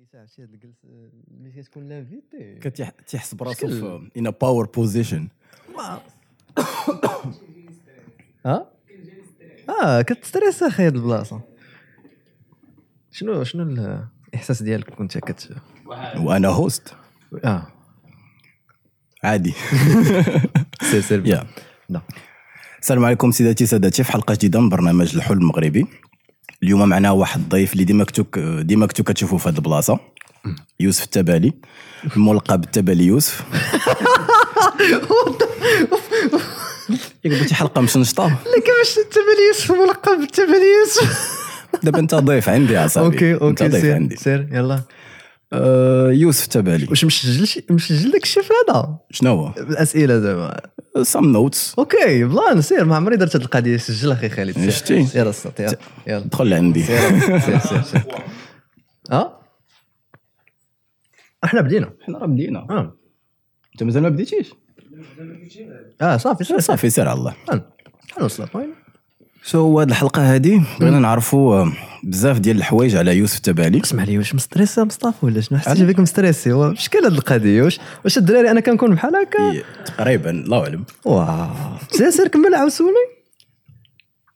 عرفتي هاد الجلسة ملي كتكون l'invité تيحس براسو في in power position ها؟ آه كت stresse أخي هاد البلاصة. شنو شنو الاحساس ديالك كنت كت وأنا host آه. عادي. سير سير لا السلام عليكم سيداتي سادتي في حلقة جديدة من برنامج الحلم المغربي. اليوم معنا واحد الضيف اللي ديما كنتو ديما كنتو كتشوفوا في هذه البلاصة. يوسف التبالي. الملقب بالتبالي يوسف. ياك بغيتي حلقة مشنشطة؟ لا كيفاش التباليس ملقب بالتباليس دابا انت ضيف عندي يا صاحبي. OK OK سير سير يلا. يوسف التبالي واش مسجل مسجل داك الشيء هذا؟ شنو هو؟ الأسئلة زعما some notes OK بلان سير ما عمري درت هاد القضية. سجل أخي خالد. سير. شتي؟ يلا الصوت يلا. يلا. دخل عندي. سير سير سير سير. ها؟ أحنا بدينا. حنا راه بدينا. آه. أنت مازال ما بديتيش؟ آه صافي سير صافي سير على الله. حنوصل وين سو هاد الحلقة هادي بغينا نعرفوا آه، بزاف ديال الحوايج على يوسف التبالي اسمح لي واش مستريسي مصطفى ولا شنو؟ حسيت بك مستريسي. هو شكال هاد القضية؟ واش واش الدراري أنا كنكون بحال هكا؟ إيه، تقريبا الله أعلم. واو. سير سير كمل عاود سولي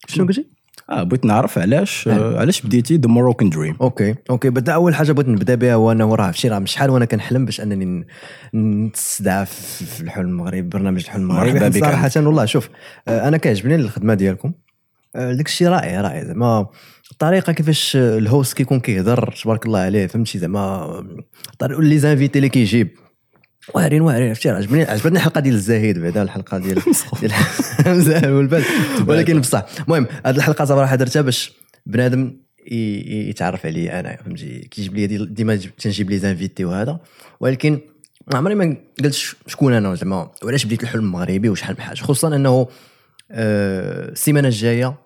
شنو قلتي آه بغيت نعرف علاش آه، علاش بديتي The Moroccan Dream OK OK. بدا أول حاجة بغيت نبدأ بها هو إنه راه شي راه شحال وأنا كنحلم باش أنني ن- نتستدعى في الحلم المغربي برنامج الحلم المغربي. صراحة والله شوف آه، أنا كيعجبني الخدمة ديالكم. آه، داك الشيء رائع رائع. زعما الطريقة كيفاش ال host كيكون كيهضر تبارك الله عليه فهمتي؟ زعما les invités اللي كيجيب. واعرين واعرين عرفتي؟ عجبني عجبتني الحلقة ديال الزاهد بعدا الحلقة ديال ديال والبال. ولكن بصح المهم هذه الحلقة صراحة درتها باش بنادم يتعرف علي أنا فهمتي؟ كيجيب لي ديما تنجيب les invités وهذا. ولكن ما عمري ما قلت شكون أنا زعما؟ وعلاش بديت الحلم المغربي وشحال من حاجة؟ خصوصا أنه آه، السيمانة الجاية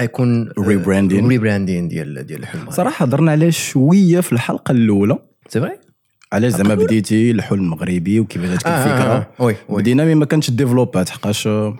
غيكون Rebranding. rebranding ديال ديال الحلم صراحة هضرنا عليه شوية في الحلقة الأولى. c'est vrai علاش زعما بديتي الحلم المغربي وكيفاش جاتك الفكرة. oui oui. بدينا mais ما كانتش développ ات حقاش آه،.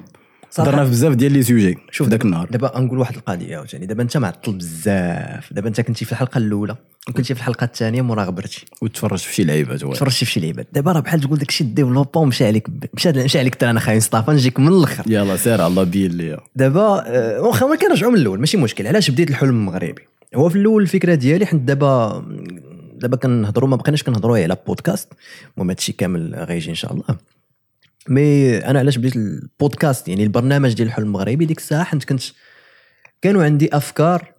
هضرنا في بزاف ديال les sujets. شوف ذاك النهار. دابا نقول واحد القضية عاوتاني. دابا انت معطل بزاف. دابا انت كنتي في الحلقة الأولى وكنتي في الحلقة الثانية مورا غبرتي. وتفرجت في شي لعيبات. تفرجتي في شي لعيبات. دابا راه بحال تقول داك الشيء développé ومشى عليك مشى مشى عليك ترى أنا خاين مصطفى نجيك من الأخر. يلا سير الله بين ليا. دابا آه، واخا ما كنرجعوا من الأول ماشي مشكل. علاش بديت الحلم المغربي؟ هو في الأول الفكرة ديالي حيت دابا دابا كنهضروا ما بقيناش كنهضروا على بودكاست المهم هادشي كامل غيجي إن شاء الله. mais أنا علاش بديت البودكاست؟ يعني البرنامج ديال الحلم المغربي ديك الساعة حيت كنت كانوا عندي أفكار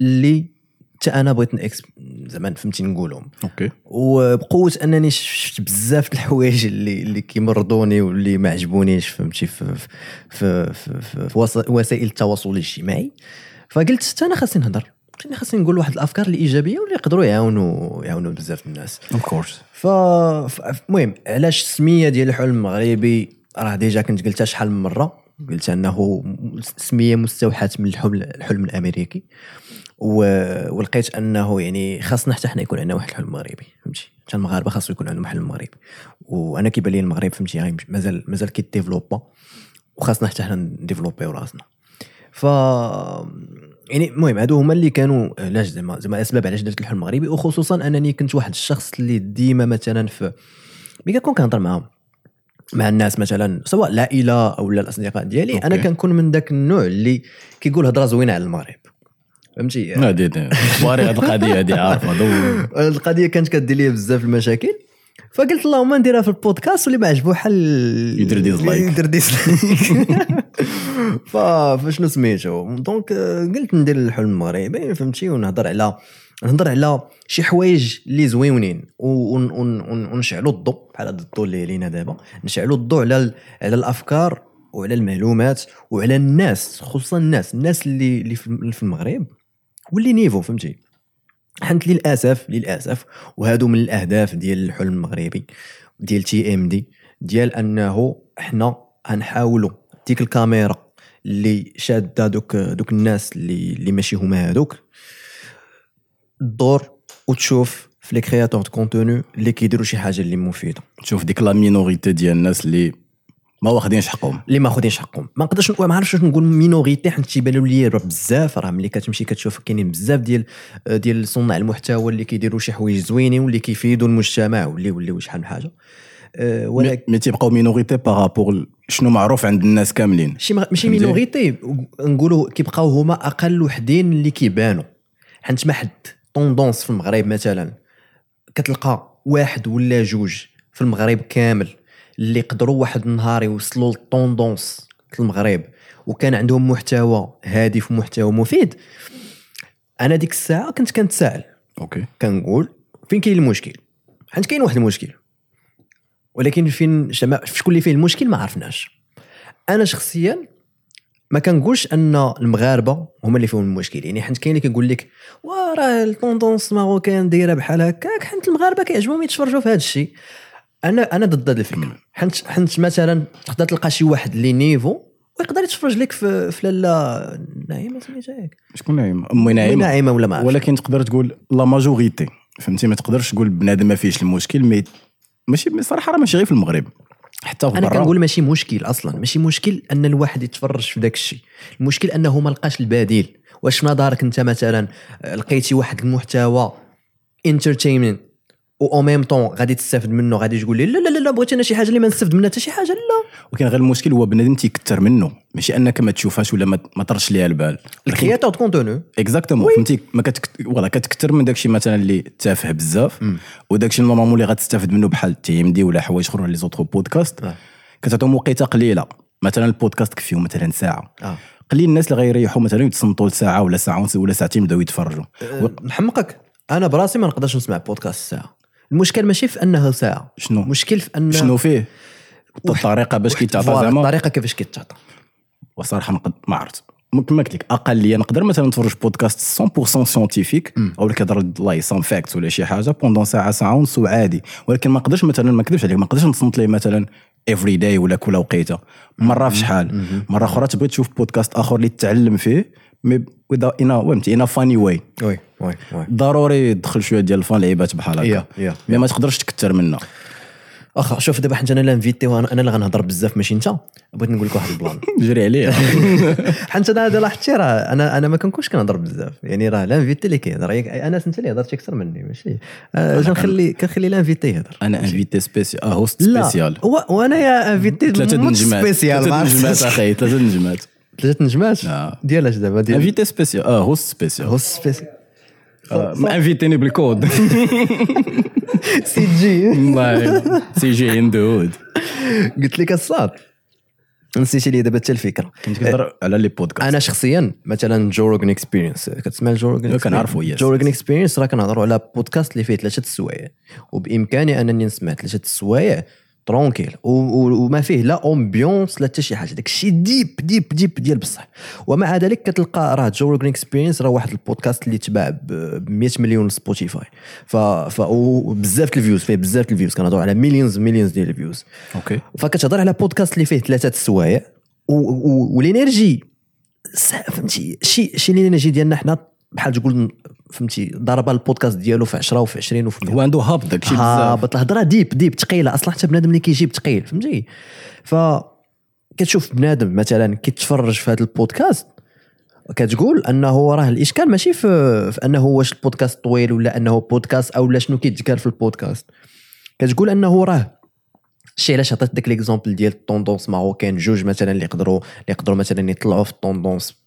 اللي حتى أنا بغيت نكس زعما فهمتي نقولهم. OK. وبقوة أنني شفت بزاف الحوايج اللي اللي كيمرضوني واللي ما عجبونيش فهمتي في في في, في, في, في وس- وسائل التواصل الاجتماعي. فقلت حتى أنا خاصني نهضر. خاصني خاصني نقول واحد الأفكار اللي ايجابيه واللي يقدروا يعاونوا يعاونوا بزاف الناس. of course ف المهم علاش السميه ديال الحلم المغربي راه déjà كنت قلتها شحال من مرة؟ قلت أنه سمية مستوحاة من الحلم الحلم الأمريكي. ولقيت أنه يعني خاصنا حتى حنا يكون عندنا واحد الحلم مغربي فهمتي؟ حتى المغاربة خاصو يكون عندهم حلم مغربي. وأنا كيبان لي المغرب فهمتي؟ مازال مازال كي développé. وخاصنا حتى حنا ن développ يو راسنا. ف يعني المهم هادو هما اللي كانوا علاش زعما زعما أسباب علاش درت الحلم المغربي وخصوصا أنني كنت واحد الشخص اللي ديما مثلا في ملي كنكون كنهضر معاهم مع الناس مثلا سواء العائله أو لا الأصدقاء ديالي OK. أنا كنكون من ذاك النوع اللي كيقول هضرة زوينة على المغرب. فهمتي؟ هادي واري هاد القضية هادي عارفه دو- القضية كانت كدير لي بزاف المشاكل. فقلت اللهم نديرها في البودكاست واللي ما عجبو حال يدير dislike. يدير dislike ف- فشنو سميتو؟ donc آه، قلت ندير الحلم المغربي فهمتي ونهضر على نهضر على شي حوايج اللي زويونين ونشعلوا الضوء بحال هذا الضوء اللي لينا دابا. نشعلوا الضوء على على الأفكار وعلى المعلومات وعلى الناس خصوصا الناس الناس اللي اللي في المغرب واللي niveau فهمتي. حنت للأسف للأسف وهادو من الأهداف ديال الحلم المغربي ديال TMD ديال أنه إحنا غنحاولوا ديك الكاميرا اللي شادة دوك دوك الناس اللي اللي ماشي هما هادوك. تدور وتشوف في les créateurs de contenu اللي كيديروا شي حاجة اللي مفيدة. تشوف ديك la minorité ديال الناس اللي ما واخدينش حقهم. اللي ما خدينش حقهم. ما نقدرش ما عرفتش واش نقول minorité حيت تيبانوا لي بزاف راه ملي كتمشي كتشوف كاينين بزاف ديال ديال صناع المحتوى اللي كيديروا شي حوايج زوينين واللي كيفيدوا المجتمع واللي ولاو شحال من حاجة. أه، ولكن mais تيبقاو minorité par rapport شنو معروف عند الناس كاملين. ماشي ماشي؟ minorité نقولوا كيبقاو هما أقل وحدين اللي كيبانوا. حيت ما حد tendance في المغرب مثلا كتلقى واحد ولا جوج في المغرب كامل اللي قدروا واحد النهار يوصلوا لل tendance في المغرب وكان عندهم محتوى هادف ومحتوى مفيد. أنا ديك الساعة كنت كنتساءل. okay. كنقول فين كاين المشكل؟ حيت كاين واحد المشكل. ولكن فين شما شكون اللي فيه المشكل ما عرفناش. أنا شخصيا ما كنقولش أن المغاربة هما اللي فيهم المشكل. يعني حيت كاين اللي كيقول لك وراه ال tendance marocaine دايرة بحال هكاك حيت المغاربة كيعجبهم يتفرجوا في هذا الشيء أنا أنا ضد هذه الفكرة. حيت حيت مثلا تقدر تلقى شي واحد اللي niveau ويقدر يتفرج لك في في لالة نايمة سميتها ياك شكون نايم؟ أمي نايمة. نايمة ولا ما. ولكن تقدر تقول la majorité. فهمتي؟ ما تقدرش تقول بنادم ما فيهش المشكل mais ماشي صراحة راه ماشي غير في المغرب. حتى في أنا كنقول ماشي مشكل أصلا ماشي مشكل أن الواحد يتفرج في داك الشيء. المشكل أنه ما لقاش البديل. واش في نظرك أنت مثلا آه، لقيتي واحد المحتوى entertainment أو même temps غادي تستافد منه غادي تقول لي لا لا لا, لا بغيت أنا شي حاجة اللي ما نستافد منها حتى شي حاجة لا. ولكن غير المشكل هو بنادم تيكثر منه. ماشي أنك ما تشوفهاش ولا ما تردش ليها البال. ال créateur de contenu exactement فهمتي؟ ما كتك... كتكثر من داكشي مثلا اللي تافه بزاف. وداكشي normalement اللي غتستافد منه بحال TMD ولا حوايج أخرى les autres podcasts آه. كتعطيهم وقيتة قليلة. مثلا البودكاست كفيهم مثلا ساعة. آه. قليل الناس اللي غيريحوا مثلا يتصنتوا لساعة ولا ساعة ونص ولا ساعتين يبداو يتفرجوا. أه، نحمقك أنا براسي ما نقدرش نسمع بودكاست ساعة. المشكل ماشي في انها ساعة. شنو؟ المشكل في ان شنو فيه؟ الطريقة باش كيتعطى زعما؟ الطريقة كيفاش كيتعطى. وصراحة ما عرفت. كما قلت لك اقليه نقدر مثلا نتفرج بودكاست 100% سيونتيفيك أو اللي كيهضر لاي سان فاكت ولا شي حاجة بوندون ساعة ساعة ونص وعادي. ولكن ما نقدرش مثلا ما نكذبش عليك ما نقدرش نتصنت ليه مثلا افري داي ولا كل وقيته مره في شحال. مرة أخرى تبغي تشوف بودكاست آخر اللي تتعلم فيه مي وذا أنا فهمتي أنا فاني واي ضروري تدخل شوية ديال ال fun لعيبات بحال هكا. يا- يا- mais ما تقدرش تكثر منه أخ شوف دابا حيت أنا l'invité وأنا أنا اللي غنهضر بزاف ماشي أنت؟ بغيت نقول لك واحد البلان. جري عليه حيت أنا هذا لاحظتي راه أنا أنا ما كنكونش كنهضر بزاف. يعني راه l'invité اللي كيهضر. ياك- أنا أنت اللي هضرتي أكثر مني ماشي؟ آه، كنخلي كنخلي l'invité يهضر. أنا invité spécial آه host spécial وأنا يا invité ثلاثة نجمات. ثلاثة نجمات. أخي ثلاثة نجمات. ثلاثة نجمات؟ آه. ديال أش دابا؟ ديال انفيتي سبيسيال آه هوست سبيسيال هو سبيسيال انفيتيني بالكود سي جي والله سي جي هندود قلت لك الصاد. نسيتي لي دابا حتى الفكرة. كنت كنهضر على لي بودكاست أنا شخصيا مثلا جو روجن اكسبيرينس كتسمع جو روجن لا، كنعرفو، yes. جو روجن اكسبيرينس راه كنهضروا على بودكاست اللي فيه ثلاثة السوايع وبإمكاني أنني نسمع ثلاثة السوايع tranquille. وما فيه l'ambiance لا حتى شي حاجة. داك الشيء deep deep deep ديال بصح. ومع ذلك كتلقى راه Joe Rogan Experience راه واحد البودكاست اللي تباع ب 100 مليون Spotify ف ف وبزاف ال views فيه بزاف ال views كنهضروا على millions millions ديال ال views okay فكتهضر على بودكاست اللي فيه ثلاثة السوايع. وال energy فهمتي. شي شي ال energy ديالنا حنا بحال تقول فهمتي ضرب البودكاست ديالو في 10 وفي 20 وفي 100 هو عنده هابط داك الشيء بزاف. هابط الهضره deep deep ثقيله أصلا حتى بنادم اللي كيجيب ثقيل فهمتي؟ ف كتشوف بنادم مثلا كيتفرج في هذا البودكاست كتقول أنه راه الإشكال ماشي في, في أنه واش البودكاست طويل ولا أنه بودكاست أو لا شنو كيتذكر في البودكاست. كتقول أنه راه الشيء علاش عطيت داك l'exemple ديال ال tendance marocaine جوج مثلا اللي يقدروا اللي يقدروا مثلا يطلعوا في ال tendance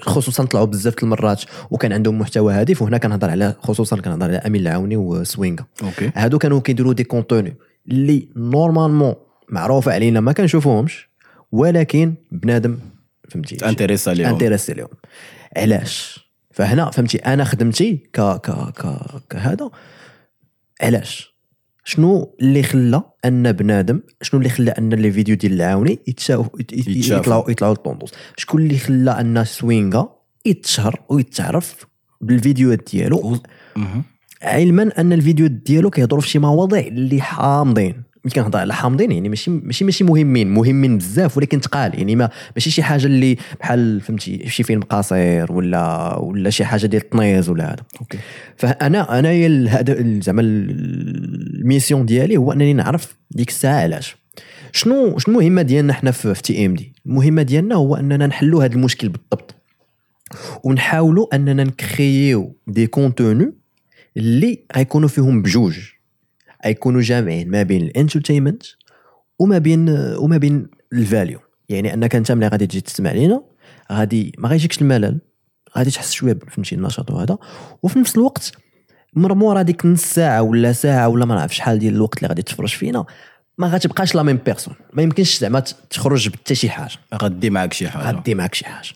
خصوصا طلعوا بزاف المرات وكان عندهم محتوى هادف وهنا كنهضر على خصوصا كنهضر على أمين العاوني وسوينغا. okay. هادو كانوا كيديروا des contenus اللي normalement معروفة علينا ما كنشوفوهمش ولكن بنادم فهمتي؟ intéressa ليهم intéressé لهم علاش؟ فهنا فهمتي أنا خدمتي ك ك ك كهذا علاش؟ شنو اللي خلى أن بنادم شنو اللي خلى أن les vidéos ديال العاوني. يطلعوا يطلعوا لل tendance شكون اللي خلى أن سوينغا يتشهر ويتعرف بالفيديوهات ديالو. علما أن الفيديوهات ديالو كيهضروا في شي مواضيع اللي حامضين ملي كنهضر على حامضين يعني ماشي ماشي ماشي مهمين مهمين بزاف ولكن تقال يعني ما ماشي شي حاجة اللي بحال فهمتي شي فيلم قصير ولا ولا شي حاجة ديال الطنيز ولا هذا. okay. فأنا انايا الهدف زعما ال mission ديالي هو أنني نعرف ديك الساعة علاش. شنو شنو المهمة ديالنا حنا في TMD؟ المهمة ديالنا هو أننا نحلوا هذا المشكل بالضبط. ونحاولوا أننا نcréeيو des contenus اللي غيكونوا فيهم بجوج. غيكونوا جامعين ما بين ال entertainment وما بين وما بين ال value. يعني أنك أنت ملي غادي تجي تسمع لينا غادي ما غيجيكش الملل غادي تحس شوية فهمتي النشاط وهذا. وفي نفس الوقت من مور هذيك نص ساعة ولا ساعة ولا ما نعرف شحال ديال الوقت اللي غادي تفرج فينا ما غتبقاش la même personne ما يمكنش زعما تخرج بحتى شي حاجة. غادي معك شي حاجة. غادي معك شي حاجة.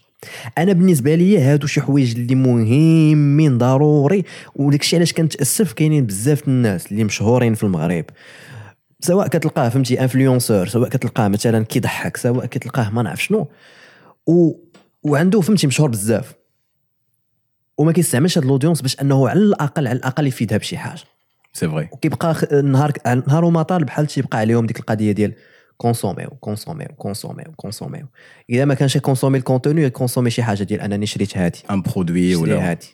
أنا بالنسبة لي هادو شي حوايج اللي مهمين ضروري؟ وداكشي علاش كنتاسف كاينين بزاف الناس اللي مشهورين في المغرب. سواء كتلقاه فهمتي influenceur سواء كتلقاه مثلا كيضحك سواء كتلقاه ما نعرف شنو. و... وعنده فهمتي مشهور بزاف. وما كيستعملش هاد ال audience باش أنه على الأقل على الأقل يفيدها بشي حاجة. c'est vrai وكيبقى نهار نهار وما طال بحال تيبقى عليهم ديك القضية ديال كونسوميو كونسوميو كونسوميو كونسوميو إذا ما كانش consommé ال contenu consommé شي حاجة ديال أنني شريت هادي un produit ولا هادي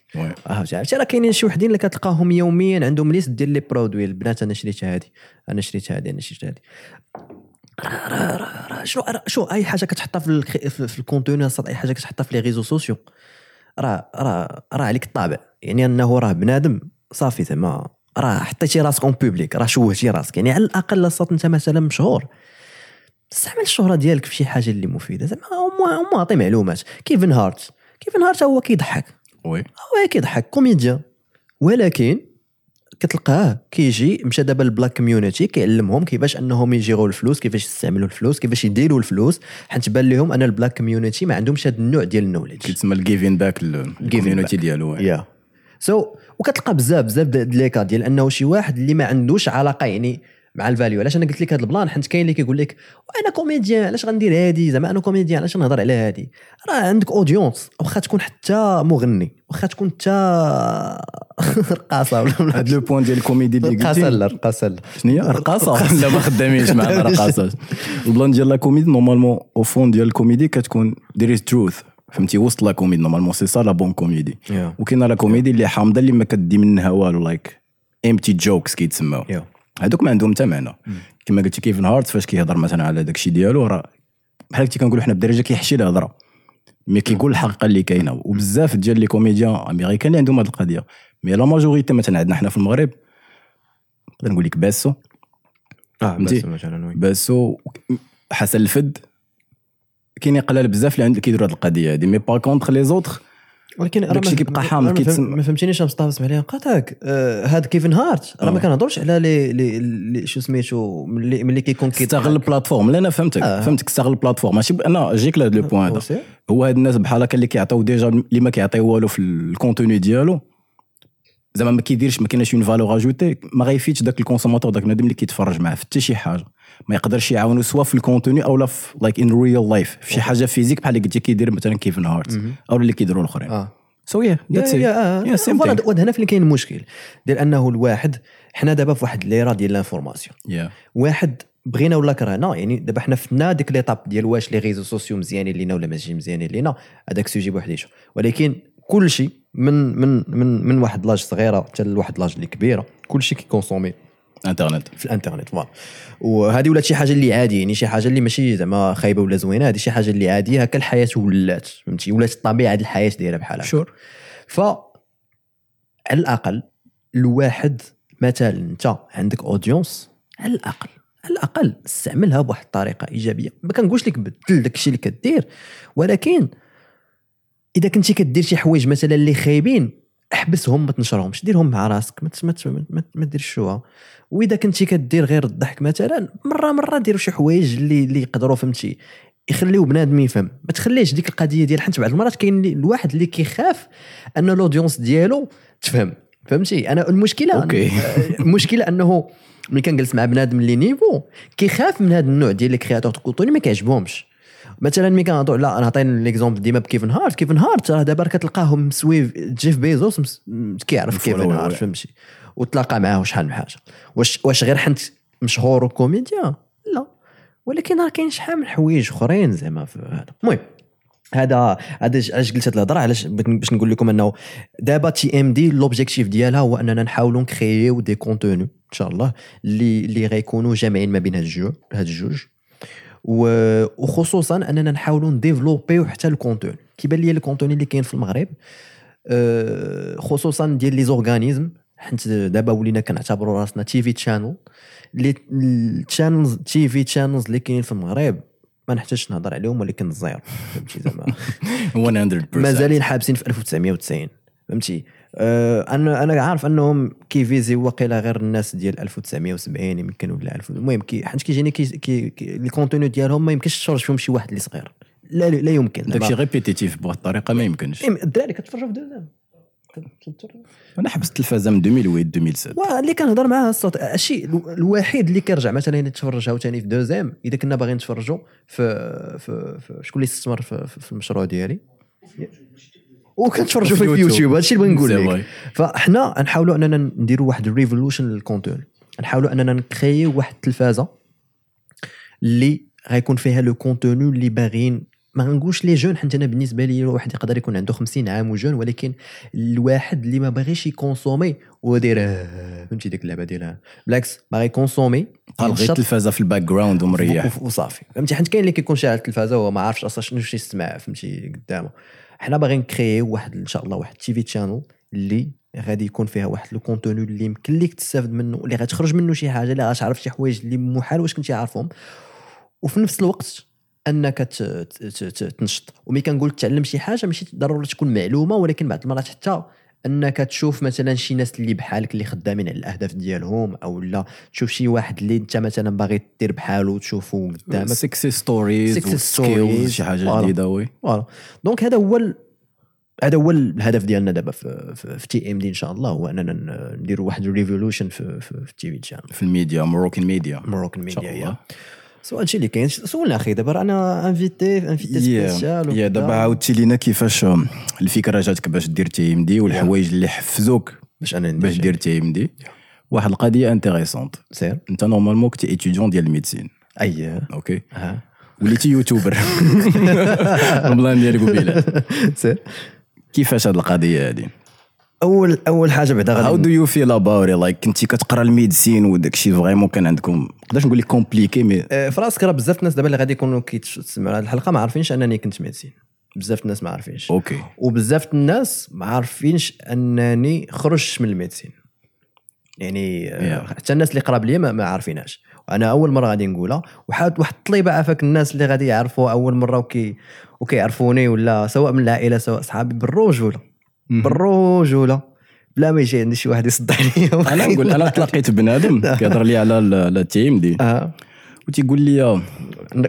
عرفتي راه كاينين شي وحدين اللي كتلقاهم يوميا عندهم liste ديال les produits البنات أنا شريت هادي أنا شريت هادي أنا شريت هادي شنو شو أي حاجة كتحطها في في ال contenu أي حاجة كتحطها في les réseaux sociaux راه راه راه عليك الطابع. يعني أنه راه بنادم صافي زعما. راه حطيتي راسك en public راه شوهتي راسك. يعني على الأقل لا صات أنت مثلا مشهور. استعمل الشهرة ديالك في شي حاجة اللي مفيدة. زعما هما عطي معلومات. كيفن هارت كيفن هارت هو كيضحك. oui. هو كيضحك. comédien ولكن كتلقاه كيجي مشى دابا ال black community كيعلمهم كيفاش أنهم يجيروا الفلوس كيفاش يستعملوا الفلوس كيفاش يديروا الفلوس. حيت بان لهم أن ال black community ما عندهمش هذا النوع ديال ال knowledge كيتسمى ال giving back ال community ديالو yeah so وكتلقى بزاف بزاف د les cas ديال أنه شي واحد اللي ما عندوش علاقة يعني مع ال value. علاش أنا قلت لك هذا ال plan؟ حيت كاين اللي كيقول لك وأنا comédien علاش غندير هادي؟ زعما أنا comédien علاش نهضر على هادي؟ راه عندك audience واخا تكون حتى مغني واخا تكون حتى رقاصة ولا هاد le point ديال الكوميدي اللي قلتي رقاصة لا رقاصة شنو هي؟ رقاصة. لا ما خدامينش معنا رقاصة. ال plan ديال la comédie normalement au fond ديال الكوميدي كتكون دير truth فهمتي؟ وسط la comédie normalement c'est ça la bonne comédie وكاينة la comédie اللي حامضة اللي ما كدي منها والو like empty jokes كيتسماو. هذوك ما عندهم حتى معنى كما قلتي كيفن هارت فاش كيهضر مثلا على داك الشيء ديالو راه بحال كنت كنقولوا حنا بدرجة كيحشي الهضرة. mais كيقول الحقيقة اللي كاينة. وبزاف ديال les comédiens américains اللي عندهم هذه القضية. mais la majorité مثلا عندنا حنا في المغرب نقدر نقول لك باسو. آه باسو مثلا باسو حسن الفد كاين قلال بزاف اللي عند كيديروا هذه القضية هذه mais par contre les autres ولكن داكشي كيبقى حامض كيتسمى. ما فهمتينيش مصطفى اسمح لي نقاطعك آه هاد كيفن هارت راه ما آه. كنهضرش على les les shows سميتو ملي ملي كيكون كيستغل ال platform. لا أنا فهمتك. آه. فهمتك استغل ال platform. ماشي أنا جيك لهاد le point هذا. هو هاد الناس بحال هكا اللي كيعطيو déjà اللي ما كيعطيو والو في ال contenu ديالو زعما ما كيديرش ما كايناش une valeur ajoutée ما غيفيدش داك ال consommateur داك البنادم اللي كيتفرج معاه في حتى شي حاجة. ما يقدرش يعاونو soit في ال contenu أو لا في like in real life في شي حاجة فيزيك بحال اللي قلتي كيدير مثلا كيفن هارت أو اللي كيديروا الأخرين. so yeah that's it هنا فين كاين المشكل. ديال أنه الواحد حنا دابا في واحد l'ère ديال l'information واحد بغينا ولا كرهنا يعني دابا حنا فتنا ديك l'étape ديال واش les réseaux sociaux مزيانين لينا ولا ماشي مزيانين لينا هذاك sujet بوحديته ولكن كل شيء من من من من واحد l'âge صغيرة حتى لواحد l'âge اللي كبيرة. كل شيء كي consommé انترنت. في الانترنت voilà. وهذه ولات شي حاجة اللي عادي يعني شي حاجة اللي ماشي زعما خايبة ولا زوينة هذه شي حاجة اللي عادية هكا الحياة ولات فهمتي؟ ولات الطبيعة ديال الحياة دايرة بحال هكا. sure ف على الأقل الواحد مثلا أنت عندك audience على الأقل على الأقل استعملها بواحد الطريقة إيجابية. ما كنقولش لك بدل داك الشيء اللي كدير ولكن إذا كنتي كدير شي حوايج مثلا اللي خايبين احبسهم ما تنشرهمش. ديرهم مع راسك ما ما ما, ما ديرش شوها وإذا كنتي كدير غير الضحك مثلا مرة مرة ديروا شي حوايج اللي اللي يقدروا فهمتي؟ يخليو بنادم يفهم. ما تخليش ديك القضية ديال حيت بعض المرات كاين الواحد اللي كيخاف أن l'audience ديالو تفهم. فهمتي؟ أنا المشكلة okay. المشكلة أنه ملي كنجلس مع بنادم اللي niveau كيخاف من هذا النوع ديال les créateurs contenu ما كيعجبهمش. مثلا ملي كنهضروا لا أنا عطينا l'exemple ديما بكيفن هارت. كيفن هارت راه دابا كتلقاهم مسيو جيف بيزوس كيعرف كيفن هارت فهمتي؟ وتلاقى معاه شحال من حاجة. واش واش غير حيت مشهور وكوميديا لا. ولكن راه كاين شحال من حوايج أخرين زعما في هذا. المهم هذا هذا علاش قلت هذه الهضرة؟ علاش باش نقول لكم أنه دابا تي ام دي l'objectif ديالها هو أننا نحاولوا نcréeيو des contenus إن شاء الله اللي اللي غيكونوا جامعين ما بين هاد الجوج هاد الجوج. وخصوصا أننا نحاولوا نdéveloppiو حتى ال contenu كيبان لي ال contenu اللي كاين في المغرب. آه، خصوصا ديال les organismes حيت دابا ولينا كنعتبروا راسنا TV channel les ال channels TV channels اللي كاينين في المغرب ما نحتاجش نهضر عليهم ولكن zéro فهمتي زعما؟ 100% مازالين حابسين في 1990 فهمتي؟ أنا أنا عارف أنهم كي viser واقيلا غير الناس ديال 1970 يمكن ولا 1000 المهم كي حيت كيجيني كي, كي, ال contenu ديالهم ما يمكنش تفرج فيهم شي واحد اللي صغير. لا لا يمكن. داكشي. répétitif بواحد الطريقة ما يمكنش. إيه، الدراري كتفرجوا في دوزام أنا حبست التلفازه من 2008 2007 واللي كنهضر معاه الصوت الشيء الو- الوحيد اللي كيرجع مثلا يتفرج عاوتاني في دوزام إذا كنا باغيين نتفرجوا في في, في شكون اللي استثمر في, في المشروع ديالي؟ وكنتفرجوا في اليوتيوب. هادشي اللي بغيت نقول لك. فاحنا نحاولوا اننا نديروا واحد ال revolution لل content نحاولوا اننا ن créer يو واحد التلفازة اللي غيكون فيها le contenu اللي باغيين. ما غنقولش les jeunes حيت أنا بالنسبة لي الواحد يقدر يكون عنده 50 عام و jeune ولكن الواحد اللي ما باغيش ي consommer ودير آه، فهمتي ديك اللعبة ديالها بالعكس باغي ي consommer طالق غير التلفازة في ال background ومريح وصافي. فهمتي؟ حيت كاين اللي كيكون شاعل التلفازة وهو ما عارفش أصلا شنو يسمع فهمتي قدامه. حنا باغيين ن créer يو واحد إن شاء الله واحد TV channel اللي غادي يكون فيها واحد le contenu اللي ليك تستافد منه اللي غتخرج منه شي حاجة اللي غتعرف شي حوايج اللي محال واش كنتي عارفهم. وفي نفس الوقت أنك تنشط. وملي كنقول تعلم شي حاجة ماشي ضروري تكون معلومة ولكن بعض المرات حتى انك تشوف مثلا شي ناس اللي بحالك اللي خدامين على الأهداف ديالهم أو لا تشوف شي واحد اللي انت مثلا باغي دير بحاله وتشوفه قدامك success stories و success stories. شي حاجة. جديدة oui voilà donc هذا هو ال- هذا هو الهدف ديالنا دابا في, في, في TMD إن شاء الله هو أننا نديروا واحد ال revolution في, في, في TV في ال media Moroccan media Moroccan شاء ميديا الله. yeah so هادشي اللي كاين. سولنا أخي دابا أنا invité invité spécial yeah دابا عاودتي لينا كيفاش الفكرة جاتك باش دير TMD والحوايج اللي حفزوك باش أنا باش دير TMD. واحد القضية intéressante c'est أنت normalement كنتي étudiant ديال ال médecine. أي. OK وليتي youtuber. ال plan ديالك وبيلا سير كيفاش هاد القضية هادي؟ اول أول حاجة بعدا how غادي do you feel about like كنتي كتقرأ ال médecine وداك الشيء vraiment كان عندكم نقدرش نقول لك compliqué mais آه، في راسك راه بزاف الناس دابا اللي غادي يكونوا كيتسمعوا هذه الحلقة ما عارفينش أنني كنت médecine. بزاف الناس ما عارفينش. OK. وبزاف الناس ما عارفينش أنني خرجت من ال médecine. يعني آه، Yeah. حتى الناس اللي قراب ليا ما, ما عارفينهاش. وأنا أول مرة غادي نقولها. وحاد واحد الطليبة عافاك الناس اللي غادي يعرفوا أول مرة وكي وكيعرفوني ولا سواء من العائلة سواء صحابي بالرجوله بالرجولة. بلا ما يجي عندي شي واحد يصدع ليا أنا نقول أنا تلاقيت بنادم كيهضر لي على ال TMD. آه. وتيقول لي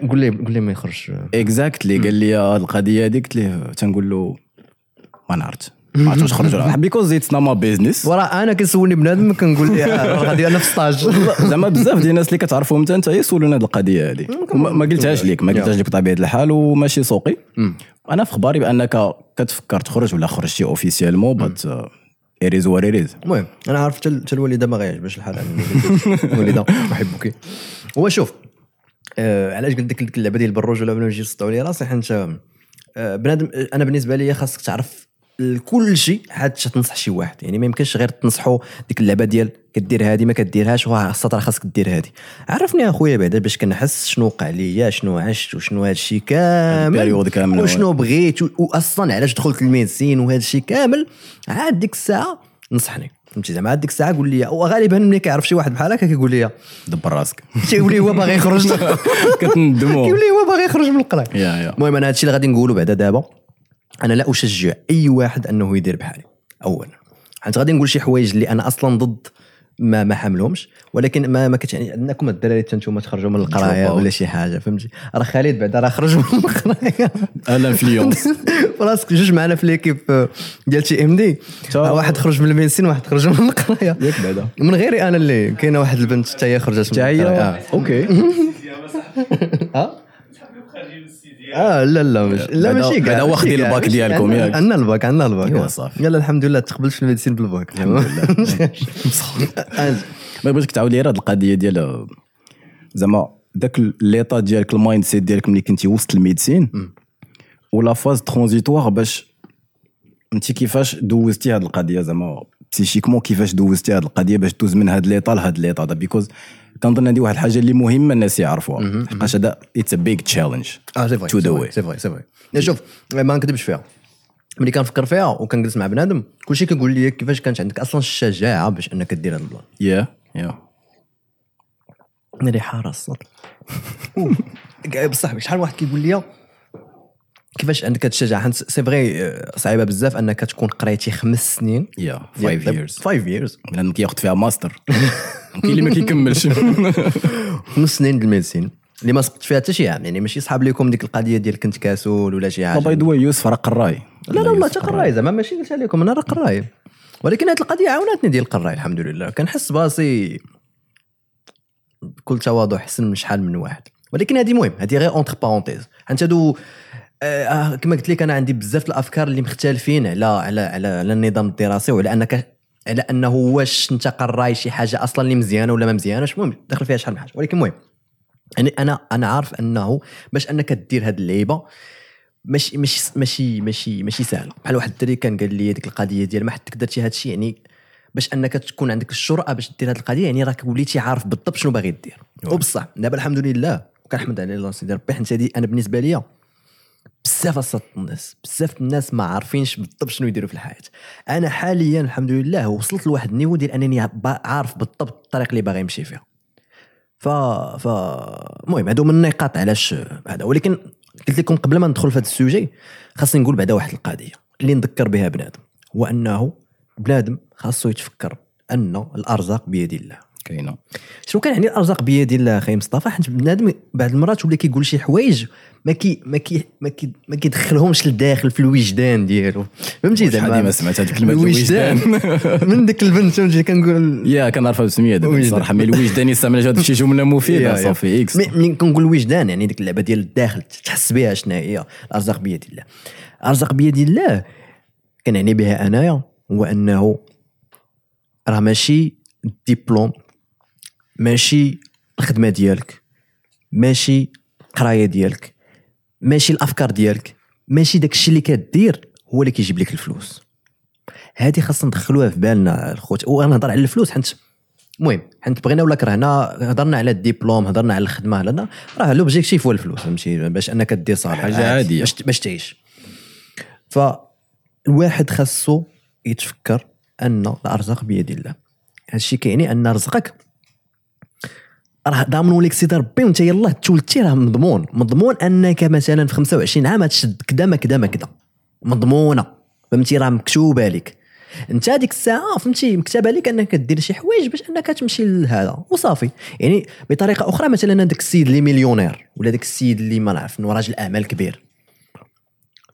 قول لي قول لي ما يخرجش exactly قال لي هاد القضية هذيك قلت ليه تنقول له ما عرفت ما عرفت واش خرج because it's not my business وراه أنا كيسولني بنادم كنقول ليه آه، غادي أنا في stage زعما بزاف ديال الناس اللي كتعرفهم أنت انت يسولونا هاد القضية هذه ما قلتهاش لك ما قلتهاش لك بطبيعة الحال وماشي سوقي. أنا في خباري بأنك كتفكر تخرج ولا خرجتي officiellement but it is what it is المهم أنا عارف حتى الوالدة ما غيعجبهاش الحال الوالدة أحبك. هو شوف آه علاش قلت لك اللعبة ديال البروج ولا بلا نجي نصدعوا لي راسي حيت آه بنادم أنا بالنسبة لي خاصك تعرف كل شيء حتى تنصح شي واحد. يعني ما يمكنش غير تنصحو ديك اللعبة ديال كدير هذه ما كديرهاش السطر خاصك دير هذه عرفني أخويا بعدا باش كنحس شنو وقع ليا شنو عشت وشنو هذا الشيء كامل وشنو بغيت واصلا علاش دخلت ال médecine وهذا الشيء كامل. عاد ديك الساعة نصحني. فهمتي؟ زعما عاد ديك الساعة قول لي وغالبا ملي كيعرف شي واحد بحال هكا كيقول لي دبر راسك. تيقول لي هو باغي يخرج كتندموا كيقول لي هو باغي يخرج من القرايه المهم أنا هادشي اللي غادي نقوله بعدا دابا. أنا لا أشجع أي واحد أنه يدير بحالي. اولا. حيت غادي نقول شي حوايج اللي أنا أصلا ضد ما ما حاملهمش ولكن ما ما كتعني عندكم الدراري حتى نتوما تخرجوا من القراية. ولا شي حاجة فهمتي؟ راه خالد بعدا راه خرج من القراية. ال influence فراسك جوج معنا في l'équipe آه، ديال TMD. تا- واحد خرج من ال médecine وواحد خرج من القراية. ياك بعدا. من غيري أنا اللي كاينة واحد البنت حتى هي خرجت من حتى هي القرايه OK. آه آه لا لا مش لا ماشي كاع ماشي واخدين الباك ديالكم، ياك؟ عندنا الباك عندنا الباك ايوا آه. صافي. يلا الحمد لله تقبلت في ال médecine بال bac آه، ما بغيتك تعاود لي هاد القضية ديال زعما داك l'état ديالك ال mindset ديالك ملي كنتي وسط ال médecine ولا phase transitoire باش انت كيفاش دوزتي هاد القضية زعما psychiquement كيفاش دوزتي هذه القضية باش دوز من هذا l'état لهذا l'état because كنظن هذه واحد الحاجة اللي مهمة الناس يعرفوها. حقاش هذا it's a big challenge آه c'est vrai c'est ouais. vrai c'est vrai c'est vrai شوف ما نكذبش فيها. ملي كنفكر فيها وكنجلس مع بنادم كلشي كيقول لي كيفاش كانت عندك أصلا الشجاعة باش إنك دير هذا ال plan. يا يا ريحة راس الصدر بصح شحال واحد كيقول لي كيفاش عندك هاد الشجاعه حيت c'est vrai آه، صعيبة بزاف انك تكون قريتي خمس سنين. yeah 5 years. 5 years. لأن كياخذ فيها ماستر. كاين اللي ما كيكملش. خمس سنين د ال médecine. اللي ما سقط فيها حتى شي عام يعني ماشي صحاب لكم ديك القضية ديال كنت كاسول ولا شي حاجة. by the يوسف راه قراي لا لا والله حتى قراي زعما ماشي قلت عليكم أنا راه قراي ولكن هذه القضية عاونتني ديال القراي الحمد لله كنحس براسي بكل تواضع حسن من شحال من واحد. ولكن هذه مهم هذه غير entre parenthèses حيت هادو آه كما قلت لك أنا عندي بزاف الأفكار اللي مختلفين على على على, على النظام الدراسي وعلى أنك على أنه واش أنت قراي شي حاجة أصلا اللي مزيانه ولا ما مزياناش المهم دخل فيها شحال من حاجة. ولكن المهم يعني أنا أنا عارف أنه باش أنك دير هذه اللعيبة ماشي ماشي ماشي ماشي ماشي سهله بحال واحد الدري كان قال لي ديك القضية ديال ما حدك درتي هذا الشيء يعني باش أنك تكون عندك الجرأه باش دير هذه القضية يعني راك وليتي عارف بالضبط شنو باغي دير وبصح دابا الحمد لله وكنحمد على الله سيدي ربي حيت هذه أنا بالنسبة ليا بزاف وسط الناس بزاف الناس ما عارفينش بالضبط شنو يديروا في الحياة. أنا حاليا الحمد لله وصلت لواحد النيفو ديال أنني عارف بالضبط الطريق اللي باغي نمشي فيها. ف ف المهم هادو من النقاط علاش هذا. ولكن قلت لكم قبل ما ندخل في هذا السوجي خاصني نقول بعدا واحد القضية. اللي نذكر بها بنادم هو أنه بنادم خاصو يتفكر أن الأرزاق بيد الله. كاينة. شنو كان يعني الأرزاق بيد الله أخي مصطفى؟ حيت بنادم بعض المرات ولا كيقول شي حوايج ما كي ما كي ما كي ما كيدخلهمش لداخل في الوجدان ديالو. فهمتي زعما؟ ديما سمعت هاد الكلمة الوجدان. من ديك البنت فهمتي؟ كنقول يا كنعرفها بسمية دابا. الصراحه mais الوجدان يستعمل جات شي جملة مفيدة. صافي إكس. ملي كنقول وجدان يعني ديك اللعبة ديال الداخل تحس بها شنو هي؟ الأرزاق بيد الله. الأرزاق بيد الله كنعني بها أنايا هو أنه راه ماشي الدبلوم ماشي الخدمة ديالك ماشي القراية ديالك ماشي الأفكار ديالك ماشي داك الشيء اللي كدير هو اللي كيجيب لك الفلوس. هذه خاصنا ندخلوها في بالنا الخوت ونهضر على الفلوس حيت المهم حيت بغينا ولا كرهنا هضرنا على الدبلوم هضرنا على الخدمة لنا راه l'objectif هو الفلوس فهمتي؟ باش أنك دير صالح حاجة عادي، عادية. باش باش تعيش. فالواحد خاصو يتفكر أن الأرزاق بيد الله. هذا الشيء كيعني أن رزقك راه ضامن لك سيدي ربي وانت يلاه تولدتي راه مضمون. مضمون أنك مثلا في 25 عام تشد كذا ما كذا ما كذا مضمونة. فهمتي؟ راه مكتوبة لك. أنت هذيك الساعة فهمتي؟ مكتبه لك أنك دير شي حوايج باش أنك تمشي لهذا. وصافي. يعني بطريقة أخرى مثلا هذاك السيد اللي مليونير ولا داك السيد اللي ما نعرف إنه راجل اعمال كبير.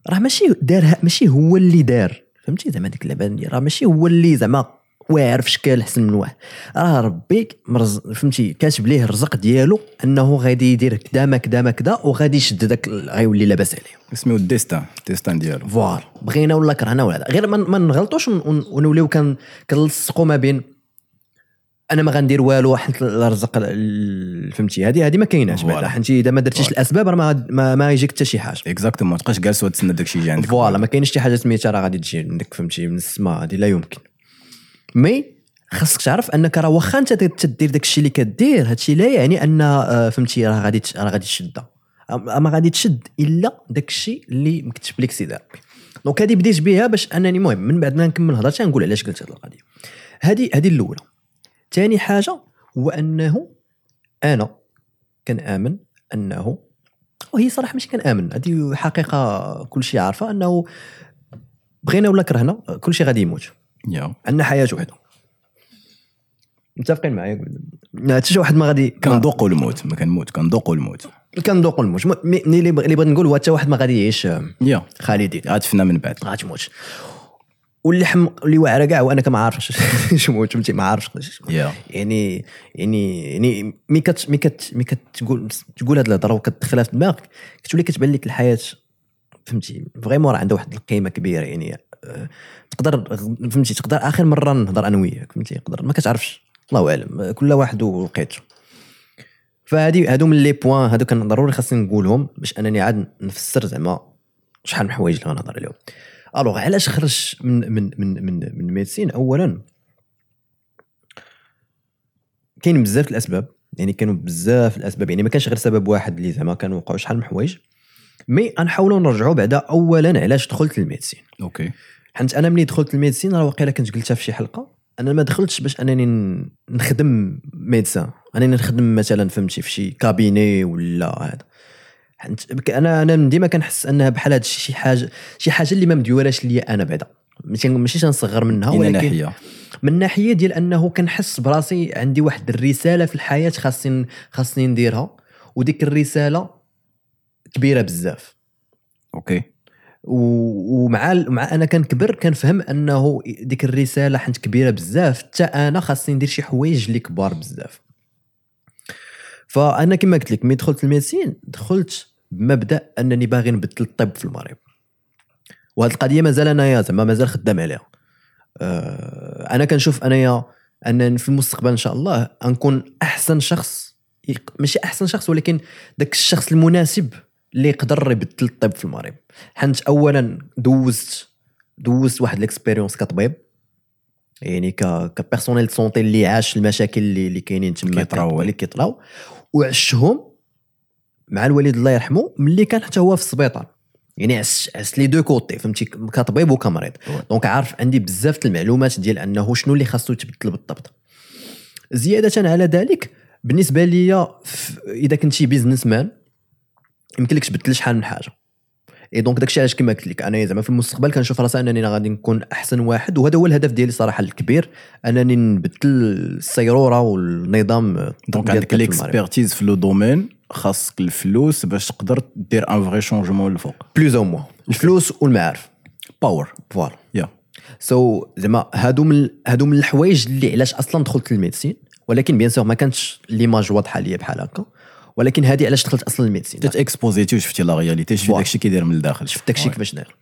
راه ماشي دارها ماشي هو اللي دار. فهمتي؟ زعما ديك اللعبة راه ماشي هو اللي زعما واعر في شكال احسن من واحد راه ربي مرز فهمتي كاتب ليه الرزق ديالو انه غادي يدير كدا ما كدا ما كدا وغادي يشد داك غيولي لاباس عليه. اسمه ال destin ال destin ديالو. voilà بغينا ولا كرهنا ولا. غير ما ما نغلطوش ون- ون- ونوليو كان كنلصقوا ما بين أنا ما غندير والو حيت الرزق ال- فهمتي هذه هذه ما كايناش. بعدا. حيت اذا ما درتيش. الاسباب راه ما, ما, ما يجيك حتى شي حاجة. exactement ما تبقاش جالس وتسنى داكشي يجي عندك. voilà ما كاينش شي حاجة سميتها راه غادي تجي عندك فهمتي من السماء هذه لا يمكن. mais خاصك تعرف انك راه واخا انت تدير داك الشيء اللي كدير. هادشي لا يعني ان آه، فهمتي راه غادي راه غادي أم- ما غادي تشد إلا داك الشيء اللي مكتب لك سيدي ربي. donc هذه بديت بها باش أنني المهم من بعد ما نكمل هضرتي نقول علاش قلت هذه القضية. هذه هذه الأولى. ثاني حاجة هو أنه أنا كنآمن أنه وهي صراحة ماشي كنآمن هذه حقيقة كل شيء عارفة أنه بغينا ولا كرهنا كل شيء غادي يموت. عندنا حياة وحدة. متفقين معايا؟ ما حتى شي واحد ما غادي كنذوقوا الموت ما كنموت كنذوقوا الموت. كنذوقوا الموت. mais- اللي بغ- اللي بغيت نقول هو حتى واحد ما غادي يعيش آه، خالدين. غاتفنا من بعد. غاتموت. واللي حم اللي واعرة كاع هو أنا كما عارفش شموت فهمتي؟ ما عارفش يا. يعني يعني يعني مي كت مي كت مي كتقول تقول هاد الهضرة وكتدخلها في دماغك كتولي كتبان لك الحياة فهمتي؟ vraiment راه عندها واحد القيمة كبيرة يعني. تقدر فهمتي تقدر آخر مرة نهضر أنا وياك فهمتي؟ تقدر ما كتعرفش. الله أعلم كل واحد وقيته فهادي هادو من les points هادو كان ضروري خاصني نقولهم باش أنني عاد نفسر زعما شحال من حوايج اللي غنهضر عليهم. alors علاش خرج من من من من من médecine اولا كاين بزاف الأسباب يعني كانوا بزاف الأسباب يعني ما كانش غير سبب واحد اللي زعما كانوا وقعوا شحال من حوايج. mais غنحاولوا نرجعوا بعدا اولا علاش دخلت لل médecine okay. حيت أنا ملي دخلت ال médecine راه واقيلا كنت قلتها في شي حلقة أنا ما دخلتش باش أنني نخدم médecin أنني نخدم مثلا فهمتي في شي cabinet ولا هذا حيت أنا أنا ديما كنحس أنها بحال هاد شي حاجة شي حاجة اللي ما مديولاش ليا أنا بعدا. ماشي تنصغر منها من ولكن ناحية. من ناحية ديال أنه كنحس براسي عندي واحد الرسالة في الحياة خاصني خاصني نديرها وديك الرسالة كبيرة بزاف. okay. ومع مع أنا كنكبر كنفهم أنه ديك الرسالة حنت كبيرة بزاف حتى أنا خاصني ندير شي حوايج اللي كبار بزاف. فأنا كما قلت لك ملي دخلت ال médecine دخلت بمبدأ أنني باغي نبدل الطب في المغرب. وهذه القضية مازال أنايا زعما مازال خدام عليها. آه، أنا كنشوف أنايا أن في المستقبل إن شاء الله غنكون أحسن شخص ماشي أحسن شخص ولكن داك الشخص المناسب اللي يقدر يبدل الطب في المغرب. حنت اولا دوزت دوزت واحد ال expérience كطبيب. يعني ك ك personnel santé اللي عاش المشاكل اللي, اللي كاينين تما كيطراو. اللي كيطراو وعشهم مع الوالد الله يرحمه ملي كان حتى هو في السبيطار. يعني عس عس les deux côtés فهمتي؟ كطبيب وكمريض. donc عارف عندي بزاف المعلومات ديال أنه شنو اللي خاصو يتبدل بالضبط. زيادة على ذلك بالنسبة لي ف- إذا كنتي businessman يمكن لك تبدل شحال من حاجة. et donc داكشي علاش كما قلت لك أنا زعما في المستقبل كنشوف راسي أنني غادي نكون أحسن واحد وهذا هو الهدف ديالي صراحة الكبير أنني نبدل السيرورة والنظام donc عندك. l'expertise في le domaine خاصك الفلوس باش تقدر دير un vrai changement للفوق plus ou moins الفلوس والمعارف. power voilà يا سو زعما هادو من هادو من الحوايج اللي علاش أصلا دخلت لل médecine ولكن bien sûr ما كانتش l'image واضحة ليا بحال هكا. ولكن هذه علاش دخلت أصلا لل médecine تت exposé تي وشفتي la réalité شفتي voilà. داكشي كيدير من الداخل. شفت داكشي كيفاش داير.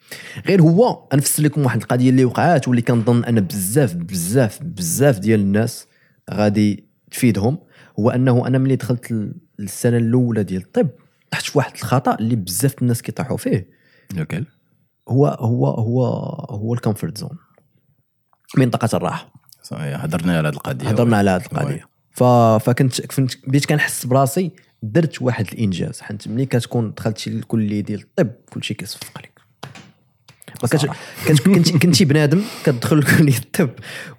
غير هو نفسر لكم واحد القضية اللي وقعات واللي كنظن أن بزاف بزاف بزاف ديال الناس غادي تفيدهم هو أنه أنا ملي دخلت للسنة الأولى ديال الطب طحت في واحد الخطأ اللي بزاف الناس كيطيحوا فيه. لو كال هو هو هو هو ال comfort zone. منطقة الراحة. صحيح هضرنا على هذه القضية. هضرنا على هذه. القضية. ف... فكنت كنت بديت كنحس براسي درت واحد الإنجاز. حيت ملي كتكون دخلتي للكليه ديال الطب كلشي كيصفق لك كنت كنت كنت كنتي بنادم كتدخل لكليه الطب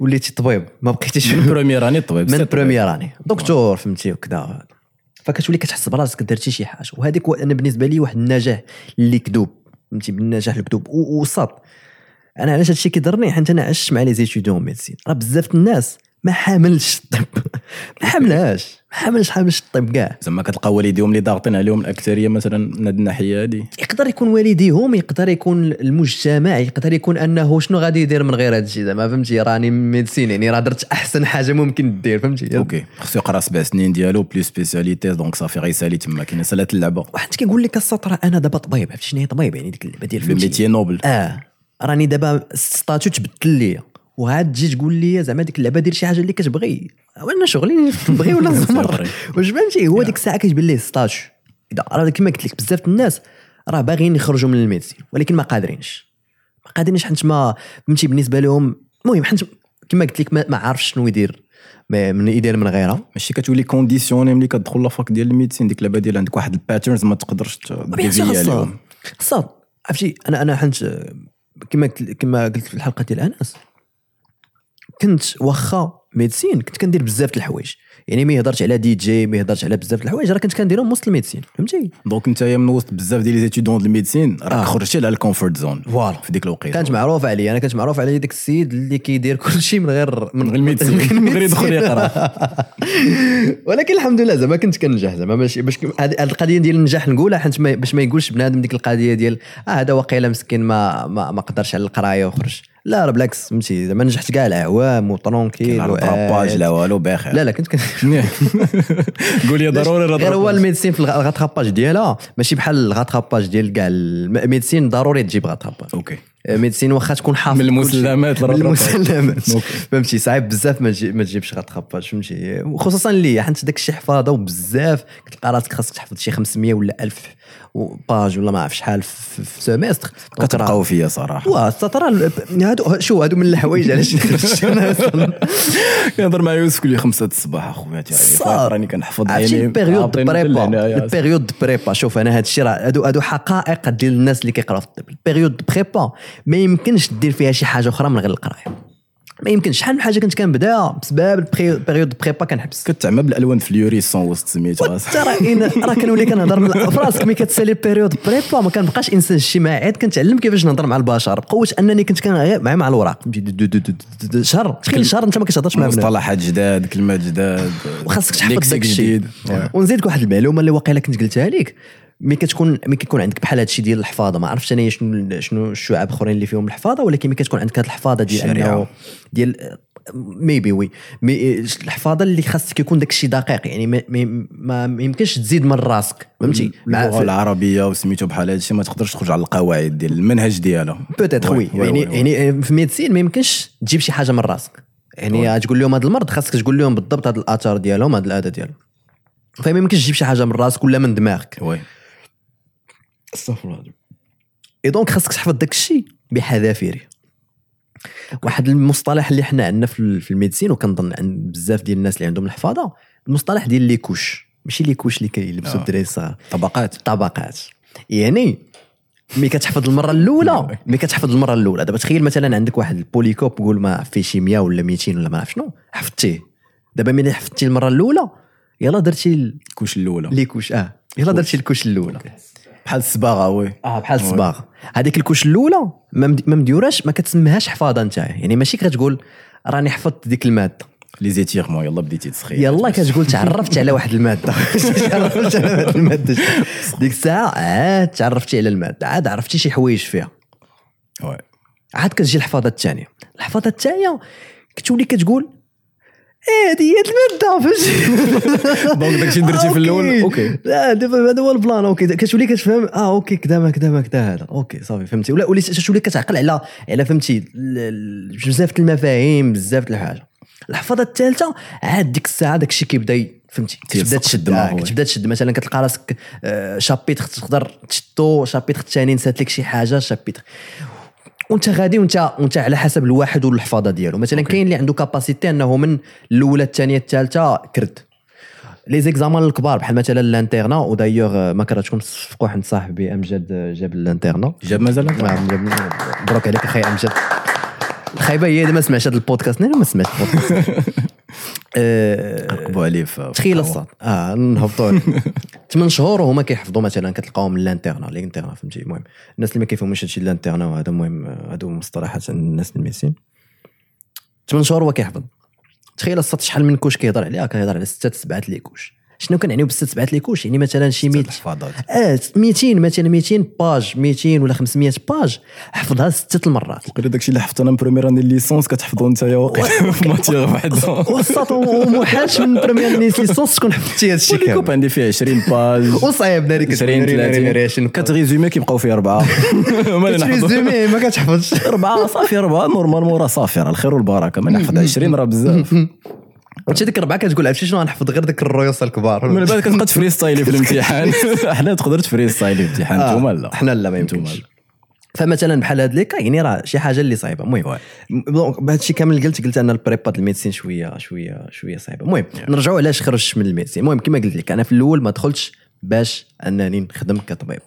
وليتي طبيب. ما بقيتيش من première année طبيب من. première année دكتور فهمتي وكذا فكتولي كتحس براسك درتي شي حاجة. وهذيك أنا بالنسبة لي واحد النجاح اللي كذوب. فهمتي بالنجاح الكذوب وصاد. أنا علاش هادشي كيضرني؟ حيت أنا عشت مع les étudiants en médecine. راه بزاف الناس ما حاملش الطب. ما حاملهاش ما حاملش حاملش الطب كاع. زعما كتلقى والديهم اللي ضاغطين عليهم الأكثرية مثلا من هذه الناحية هذه يقدر يكون والديهم يقدر يكون المجتمع يقدر يكون أنه شنو غادي يدير من غير هذا الشيء زعما فهمتي؟ راني médecine يعني راه درت أحسن حاجة ممكن دير فهمتي؟ أوكي. خصو يقرأ سبع سنين ديالو plus spécialité donc صافي غيسالي تما. كاينة salat اللعبة. واحد كيقول لك السطر أنا دابا طبيب عرفتي شنو هي طبيب؟ يعني ديك اللعبة ديال فهمتي ميتي نوبل. آه. راني دابا statut تبدل ليا. وعاد تجي تقول لي زعما ديك اللعبة دير شي حاجة اللي كتبغي. وأنا شغلي نبغي ولا نزمر. واش فهمتي؟ هو ديك الساعة كيتبان ليه statut إذا راه كما قلت لك بزاف الناس راه باغيين يخرجوا من ال médecine ولكن ما قادرينش. ما قادرينش حيت ما فهمتي؟ بالنسبة لهم المهم حيت كما قلت لك ما, ما عارفش شنو يدير. من يدير من غيرها. ماشي كتولي conditionné ملي كتدخل la fac ديال ال médecine ديك اللعبة ديال عندك واحد ال patterns ما تقدرش خاصها عليهم خاصها عرفتي؟ أنا أنا حنت كما كما قلت في الحلقة ديال أنس كنت واخا médecine كنت كندير بزاف د الحوايج. يعني ما يهضرش على دي جي ما يهضرش على بزاف د الحوايج راه كنت كنديرهم وسط ال médecine فهمتي؟ donc انت من وسط بزاف ديال les étudiants ديال ال médecine راك آه. خرجتي على ال comfort zone voilà. في ديك الوقيته. كانت معروفه عليا أنا كنت معروف على داك السيد اللي كيدير كل شيء من غير من غير ال médecine. من غير يدخل يقرأ. ولكن الحمد لله زعما كنت كنجح زعما ماشي باش هذه القضية ديال النجاح نقولها حيت باش ما يقولش بنادم ديك القضية ديال آه هذا واقيلا مسكين ما ما, ما قدرش على القراية وخرج. لا راه بالعكس فهمتي زعما نجحت كاع الأعوام و tranquille لا rattrapage لا والو بخير لا لا كنت كنت قول لي ضروري راه هو. ال médecine في ال rattrapage ديالها ماشي بحال ال rattrapage ديال كاع ال médecine ضروري تجيب rattrapage أوكي médecine واخا تكون حافظ من. المسلمات من. المسلمات. فهمتي صعيب بزاف ما تجي- ما تجيبش rattrapage فهمتي وخصوصا ليا حيت داك الشيء حفاظة وبزاف كتلقى راسك خاصك تحفظ شي 500 ولا 1000 pages ولا ما عرف شحال في في semestre كتبقاو فيا صراحة واه ال- هادو شو هادو من الحوايج علاش. كنهضر مع يوسف كل خمسة الصباح أخويا. راني كنحفظ عرفتي عيني ال période prépa. ال période prépa شوف أنا هاد الشيء راه هادو هادو حقائق ديال الناس اللي كيقراو في الطب ال période prépa ما يمكنش دير فيها شي حاجة أخرى من غير القراية ما يمكنش. شحال من حاجة كنت كنبدا بسبب ال période prépa كنحبس. كتعمى بالألوان فليوريسون وسط سميتو حتى راه راه كنولي كنهضر من- في راسك ملي كتسالي ال période prépa ما كنبقاش إنسان اجتماعي عاد كنتعلم كيفاش نهضر مع البشر. بقوه أنني كنت كنغير معاه مع الوراق. شهر تخيل شهر أنت ما كتهضرش مع مصطلحات جداد كلمات جداد وخاصك تحفظ داك الشيء. ونزيدك واحد المعلومه اللي واقيلا كنت قلتها لك ملي كتكون ملي كيكون عندك بحال هذا الشيء ديال الحفاظة. ما عرفتش أنا شنو شنو الشعاب الاخرين اللي فيهم الحفاظة ولكن ملي كتكون عندك هذه الحفاظة ديال. أنه ديال maybe oui. mais الحفاظة اللي خاصك يكون داك الشيء دقيق يعني ما, ما, يمكنش تزيد من راسك. فهمتي؟ اللغة العربية وسميتو بحال هادشي ما تقدرش تخرج على القواعد ديال المنهج ديالها peut-être oui، يعني. يعني في médecine ما يمكنش تجيب شي حاجة من راسك. يعني تقول لهم هذا المرض خاصك تقول لهم بالضبط هذا الآثار ديالهم هذا الاذى ديالهم. فما يمكنش تجيب شي حاجة من راسك ولا من دماغك. oui. أستغفر الله اي donc خاصك تحفظ داك الشيء بحذافيره. واحد المصطلح اللي حنا عندنا في ال- في ال médecine وكنظن عند بزاف ديال الناس اللي عندهم الحفاظة المصطلح ديال les couches. ماشي les couches اللي كيلبسوا آه. الدراري الصغار طبقات. طبقات. يعني ملي كتحفظ المرة الأولى ملي كتحفظ المرة الأولى دابا تخيل مثلا عندك واحد ال polycope قول ما فيه شي 100 ولا 200 ولا ما عرف شنو حفظتيه. دابا ملي حفظتي المرة الأولى يلا درتي ال- la couche الأولى. les couches آه. يلا درتي la couche الأولى. بحال الصباغة oui. آه بحال الصباغ هذيك la couche الأولى ما مد- ما مديوراش ما كتسميهاش حفاظه نتاعها يعني ماشي كتقول راني حفظت ديك المادة. لي زيتيغمون يلا بديتي تسخين يلا كتقول تعرفت على واحد المادة. تعرفت على واحد المادة. ديك الساعة عاد تعرفتي على المادة. عاد عرفتي شي حوايج فيها. oui. عاد كتجي الحفاظه الثانية الحفاظه الثانية كتولي كتقول إيه هذه هي المادة فهمتي donc داكشي درتي في الأول؟ أوكي. لا دابا هذا هو le plan أوكي. كتولي كتفهم آه أوكي كذا ما كذا ما كذا هذا. أوكي صافي فهمتي. ولا وليت تولي كتعقل على على فهمتي بزاف المفاهيم بزاف الحاجة. الحفاظة الثالثة عاد ديك الساعة داك الشيء كيبدا فهمتي كتبدا تشد آه،. كتبدا تشد. مثلا كتلقى راسك آه، chapitre تقدر تشدو chapitre الثاني نسات لك شي حاجة chapitre. وانت غادي وانت وانت على حسب الواحد والحفاظة ديالو. مثلا كاين اللي عنده كاباسيتي أنه من الأولى الثانية الثالثة كرد. لي زيكزامان الكبار بحال مثلا الانترنا ودايوغ ما كرهتكم تصفقوا واحد صاحبي أمجد جاب الانترنا. جاب مازال نعم مبروك عليك أخي أمجد. الخايبه هي ما سمعش هذا البودكاست أنا ما سمعت البودكاست. آه، عقبوا عليه في تخيل الصاد. آه نهبطوا 8 شهور وهما كيحفظوا مثلا كتلقاهم من الانترنا الانترنا فهمتي؟ المهم الناس اللي ما كيفهموش هادشي الانترنا وهذا المهم هادو مصطلحات عند الناس الميسين 8 شهور هو كيحفظ. تخيل الصاد شحال من كوش كيهضر عليها كيهضر على ستة سبعة لي كوش. شنو كنعنيو بستة سبعة لي كوش يعني مثلا شي 100 الحفاظات آه 200 مثلا 200 باج 200 ولا 500 باج. حفظها ستة المرات. وقيلا داكشي اللي حفظت أنا من بريمير اني ليسونس كتحفظو انت يا واقيلا في ماتيغ وحده وسط ومحالش من بريمير ليسونس تكون حفظتي هذا الشيء الكوب كامل. عندي فيه 20 باج. وصعيب ناري 20 30 كتريزومي كيبقاو فيه أربعة. كتريزومي ما كتحفظش. أربعة صافي أربعة. نورمالمون راه صافي راه الخير والبركة. ما نحفظ. 20 راه بزاف. وانت ديك الربعه كتقول عرفتي شنو غنحفظ غير ديك الرويوس الكبار من بعد كتبقى ت freestyler في الامتحان. حنا تقدر ت freestyler في الامتحان آه، نتوما لا. حنا لا ما يمكنش. فمثلا بحال هاد les cas يعني راه شي حاجة اللي صعيبة. المهم. donc بهذا الشيء كامل قلت قلت أن la prépa ديال la médecine شوية شوية شوية صعيبة. المهم نرجعوا علاش خرجت من la médecine. المهم كما قلت لك أنا في الأول ما دخلتش باش أنني نخدم كطبيب.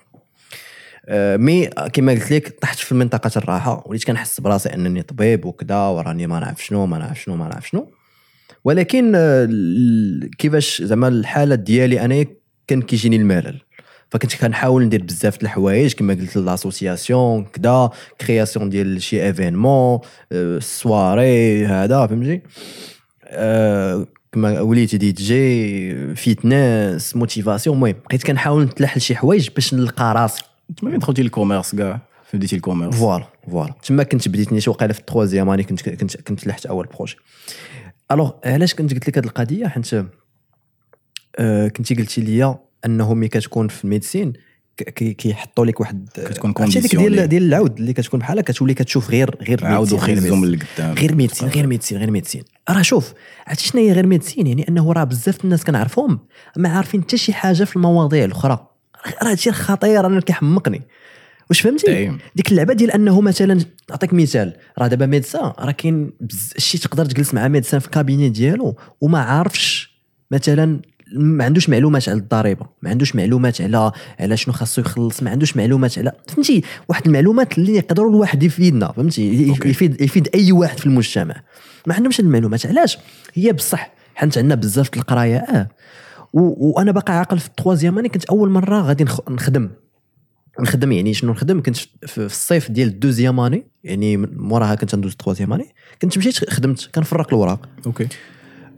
آه، mais كما قلت لك طحت في منطقة الراحة وليت كنحس براسي أنني طبيب وكذا وراني ما نعرف شنو ما نعرف شنو ما نعرف شنو. ولكن آه، كيفاش زعما الحالة ديالي أنا كان كيجيني الملل. فكنت كنحاول ندير بزاف د الحوايج كما قلت l'association كذا création ديال شي événement soirée هذا فهمتي؟ آه، كما وليت DJ fitness motivation المهم بقيت كنحاول نتلاحل شي حوايج باش نلقى راسي. تما فين دخلتي لل commerce كاع فين بديتي le commerce voilà voilà. تما كنت بديت نيت وقيلة في la troisième année كنت كنت كنت لحت أول projet alors علاش كنت قلت لك هذه القضية؟ حيت آه كنتي قلتي لي أنه ملي كتكون في la médecine كيحطوا لك واحد كتكون conditionné. ديال ديال العود اللي كتكون بحالها كتولي كتشوف غير غير من médecine. القدام غير médecine غير médecine غير médecine راه شوف عرفتي شنو هي غير médecine يعني أنه راه بزاف الناس كنعرفهم ما عارفين حتى شي حاجة في المواضيع الأخرى. راه هادشي خطير أنا كيحمقني. واش فهمتي. ديك اللعبة ديال أنه مثلا نعطيك مثال راه دابا ميدسان راه كاين شي تقدر تجلس مع ميدسان في الكابيني ديالو وما عارفش مثلا ما عندوش معلومات على الضريبة ما عندوش معلومات على على شنو خاصو يخلص ما عندوش معلومات على فهمتي؟ واحد المعلومات اللي يقدروا الواحد يفيدنا فهمتي. يفيد يفيد أي واحد في المجتمع. ما عندهمش هاد المعلومات علاش؟ هي بصح حنت عندنا بزاف القراية آه. وأنا باقي عاقل في التروازيام اني كنت أول مرة غادي نخ- نخدم. نخدم يعني شنو نخدم؟ كنت في في الصيف ديال la deuxième année يعني موراها كنت ندوز la troisième année. كنت مشيت خدمت كنفرق الوراق. okay.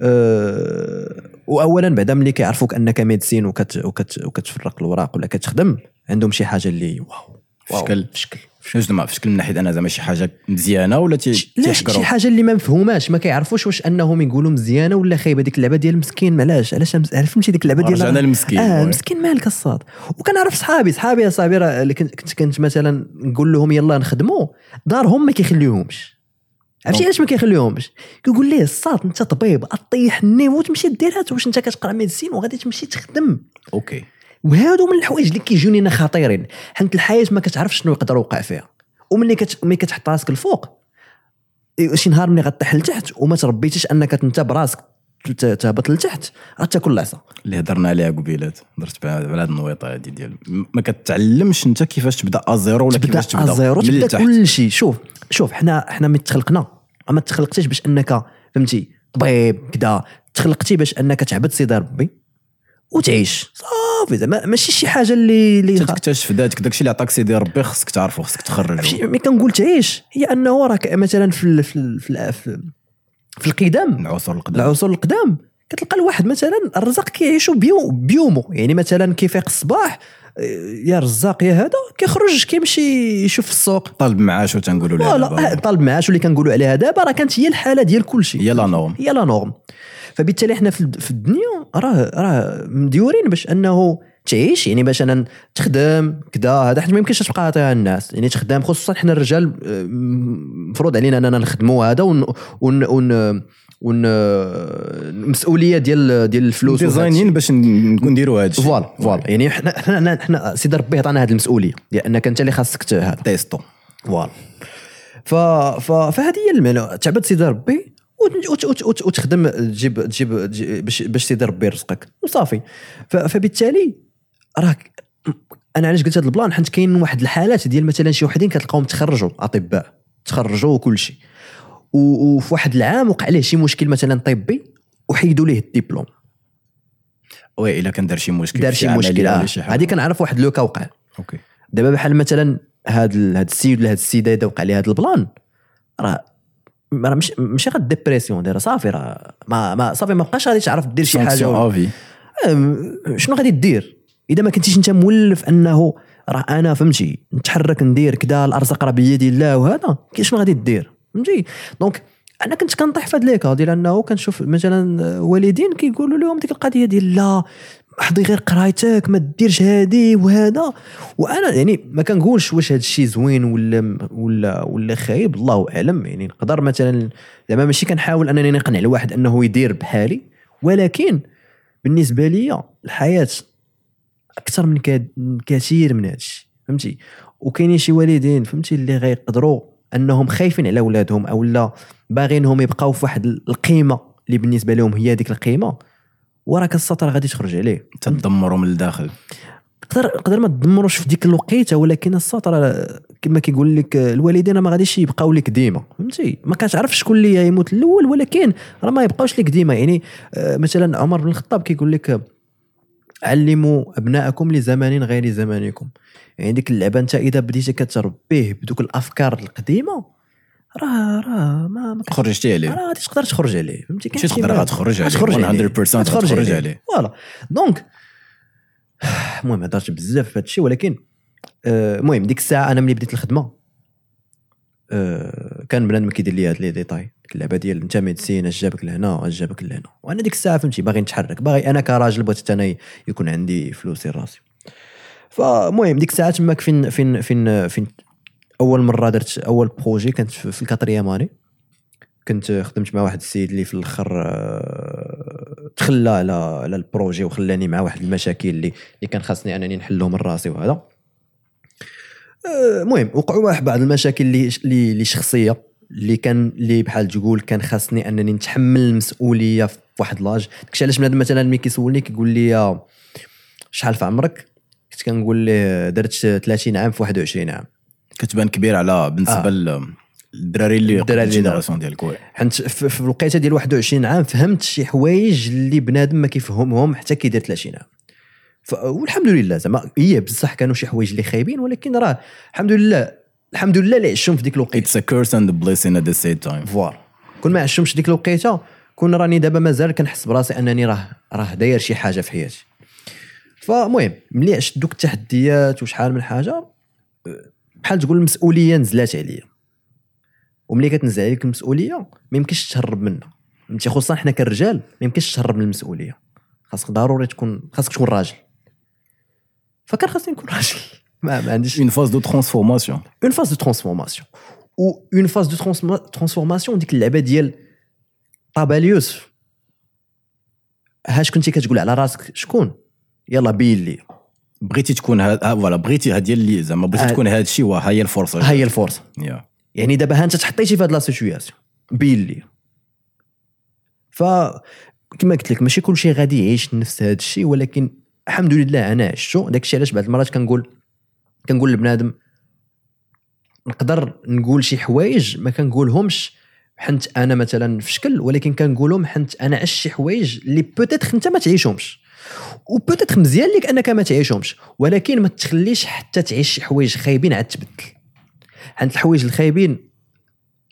أه واولا بعدا ملي كيعرفوك أنك médecin وكت وكت وكتفرق الوراق ولا كتخدم عندهم شي حاجة اللي waouh waouh، فشكل. فشكل. شنو زعما في شكل من ناحية أنا زعما شي حاجة مزيانة ولا تي- لا شي حاجة اللي ما مفهوماش ما كيعرفوش واش أنهم يقولوا مزيانة ولا خايبة. ديك اللعبة ديال المسكين علاش؟ علاش فهمتي ديك اللعبة ديال رجعنا للمسكين، آه. المسكين مالك الصاط وكنعرف صحابي صحابي صحابي راه اللي كنت كنت, مثلا نقول لهم يلا نخدموا دارهم ما كيخليوهمش. عرفتي علاش ما كيخليوهمش؟ كيقول ليه الصاط أنت طبيب طيح le niveau وتمشي ديرها واش أنت كتقرأ médecine وغادي تمشي تخدم. okay. وهادو من الحوايج اللي كيجوني أنا خطيرين. حيت الحياة ما كتعرفش شنو يقدر يوقع فيها. وملي كت... ملي كتحط راسك الفوق شي نهار ملي غطيح لتحت وما تربيتيش أنك انت براسك تهبط لتحت غتاكل العصا اللي هضرنا عليها قبيلات هضرت على على هاد النويطة هادي ديال ما كتعلمش أنت كيفاش تبدأ à zéro ولا كيفاش تبدأ à zéro تبدأ كل شيء شوف شوف حنا حنا ملي تخلقنا ما تخلقتيش باش أنك فهمتي طبيب كذا تخلقتي باش أنك تعبد سيدي ربي وتعيش. صافي زعما ماشي شي حاجة اللي اللي تكتشف ذاتك داكشي اللي عطاك سيدي ربي خصك تعرفو خصك تخرجو. شي- ملي كنقول تعيش. هي أنه راك مثلا في في في, في, في القدم. العصور القدام العصور القدام كتلقى الواحد مثلا الرزاق كيعيشوا بيو بيومه يعني مثلا كيفيق الصباح آه، يا رزاق يا هذا كيخرج كيمشي يشوف السوق. طالب معاشو تنقولوا لها voilà دابا. آه، طالب معاش اللي كنقولوا عليها دابا راه كانت هي الحالة ديال كل شيء هي la norme. هي la norme. فبالتالي إحنا في الد- في الدنيا راه راه مديورين باش أنه تعيش يعني باش أنا تخدم كذا هذا حيت ما يمكنش تبقى عاطيها الناس يعني تخدم خصوصا حنا الرجال مفروض علينا أننا نخدموا هذا ون ون ون ون المسؤوليه ديال ديال الفلوس. ديزاينين باش نديروا هذا الشيء. فوالا فوالا. يعني حنا حنا حنا سيدي ربي عطانا هذه المسؤولية لأنك أنت اللي خاصك تيستو فوالا. ف... ف... فهذه هي المعنى تعبد سيدي ربي وتخدم تجيب تجيب تجي- باش باش سيدي ربي يرزقك وصافي. فبالتالي راك أنا علاش قلت هذا البلان حيت كاين واحد الحالات ديال مثلا شي وحدين كتلقاهم تخرجوا أطباء تخرجوا وكل شيء. وفي واحد العام وقع عليه شي مشكل مثلا طبي وحيدوا ليه le diplôme oui إلا كان دار شي مشكل دار شي مشكل. هذه كنعرف واحد le cas وقع okay دابا بحال مثلا هاد ال- هاد السيد ولا هاد السيدة إذا وقع لها هاد البلان راه راه مش ماشي غير dépression دايرة صافي راه. ما, ما صافي ما بقاش غادي تعرف دير شي حاجة. شنو غادي دير؟ إذا ما كنتيش أنت مولف أنه راه أنا فهمتي نتحرك ندير كذا الأرزاق راه بيد الله وهذا كي شنو غادي دير؟ فهمتي؟ donc أنا كنت كنطيح في هذا les cas ديال انه كنشوف مثلا والدين كيقولوا لهم ديك القضية ديال لا حضي غير قرايتك ما ديرش هادي وهذا. وأنا يعني ما كنقولش واش هذا الشيء زوين ولا ولا ولا خايب الله أعلم. يعني نقدر مثلا زعما ماشي كنحاول أنني نقنع الواحد أنه يدير بحالي ولكن بالنسبة لي الحياة أكثر من كثير من هذا الشيء فهمتي؟ وكاينين شي والدين فهمتي اللي غيقدروا أنهم خايفين على اولادهم أو لا. باغينهم يبقاو في واحد القيمة اللي بالنسبة لهم هي ديك القيمة وراك السطر غادي تخرج عليه. تدمروا من الداخل تقدر تقدر ما تدمروش في ديك الوقيتة ولكن السطر كما كيقول لك الوالدين ما غاديش يبقاو لك ديما. فهمتي؟ ما كتعرفش شكون اللي يموت الأول ولكن راه ما يبقاوش لك ديما. يعني آه، مثلا عمر بن الخطاب كيقول لك علموا أبناءكم لزمان غير زمانكم. يعني ديك اللعبة انت إذا بديتي كتربيه بدوك الأفكار القديمة راه راه ما ما خرجتي عليه. راه غادي تقدر تخرج عليه فهمتي؟ كاين شي تقدر غتخرج عليه. غتخرج عليه. 100% غتخرج عليه. voilà. donc المهم هضرت بزاف في هذا الشيء ولكن آه، المهم ديك الساعة أنا ملي بديت الخدمة آه، كان بنادم كيدير لي هاد les détails. اللعبة ديال أنت médecine أش جابك لهنا أش جابك لهنا. وأنا ديك الساعة فهمتي باغي نتحرك. باغي أنا كراجل بغيت أنا يكون عندي فلوسي راسي. فالمهم ديك الساعة تماك فين فين فين فين أول مرة درت أول projet كانت في ال quatrième année كنت خدمت مع واحد السيد اللي في الأخر آه، تخلى على على ال projet وخلاني مع واحد المشاكل اللي اللي كان خاصني أنني نحلهم من راسي وهذا. آه، المهم وقعوا واحد بعض المشاكل اللي اللي شخصية اللي كان اللي بحال تقول كان خاصني أنني نتحمل المسؤولية في واحد l'âge. داكشي علاش بنادم مثلا ملي كيسولني كيقول لي شحال في عمرك؟ كنت كنقول ليه درت 30 عام في 21 عام. كتبان كبير على بالنسبة آه. للدراري اللي الدراري اللي الجينيراسيون ديالك oui حيت في في الوقيته ديال 21 عام فهمت شي حوايج اللي بنادم ما كيفهمهم حتى كيدير 30 عام. والحمد لله زعما هي بصح كانوا شي حوايج اللي خايبين ولكن راه الحمد لله الحمد لله اللي عشتهم في ديك الوقيته. it's a curse and blessing at the same time voilà كون ما عشتهمش ديك الوقيته كون راني دابا مازال كنحس براسي أنني راه راه داير شي حاجة في حياتي. فالمهم ملي عشت دوك التحديات وشحال من حاجة بحال تقول المسؤولية نزلات عليا. وملي كتنزل عليك المسؤولية ما يمكنش تهرب منها. فهمتي؟ خصوصا حنا كرجال ما يمكنش تهرب من المسؤولية. خاصك ضروري تكون خاصك تكون راجل. فكان خاصني نكون راجل. ما, ما عنديش. une phase de transformation une phase de transformation و une phase de transformation ديك اللعبة ديال طابا اليوسف آش كنتي كتقول على راسك؟ شكون؟ يلا بين لي. بغيتي تكون ها voilà بغيتي هاد هي اللي زعما بغيتي آه. تكون هاد الشيء وها هي الفرصة. ها هي الفرصة. يا. يعني دابا ها انت تحطيتي في هاد la situation بين لي ف كما قلت لك ماشي كلشي غادي يعيش نفس هذا الشيء ولكن الحمد لله أنا عشتو داك الشيء علاش بعض المرات كنقول كنقول لبنادم نقدر نقول شي حوايج ما كنقولهمش حنت أنا مثلا في شكل ولكن كنقولهم حنت أنا عشت شي حوايج اللي peut-être انت ما تعيشهمش. و peut-être مزيان ليك أنك ما تعيشهمش ولكن ما تخليش حتى تعيش شي حوايج خايبين عاد تبدل. حنت الحوايج الخايبين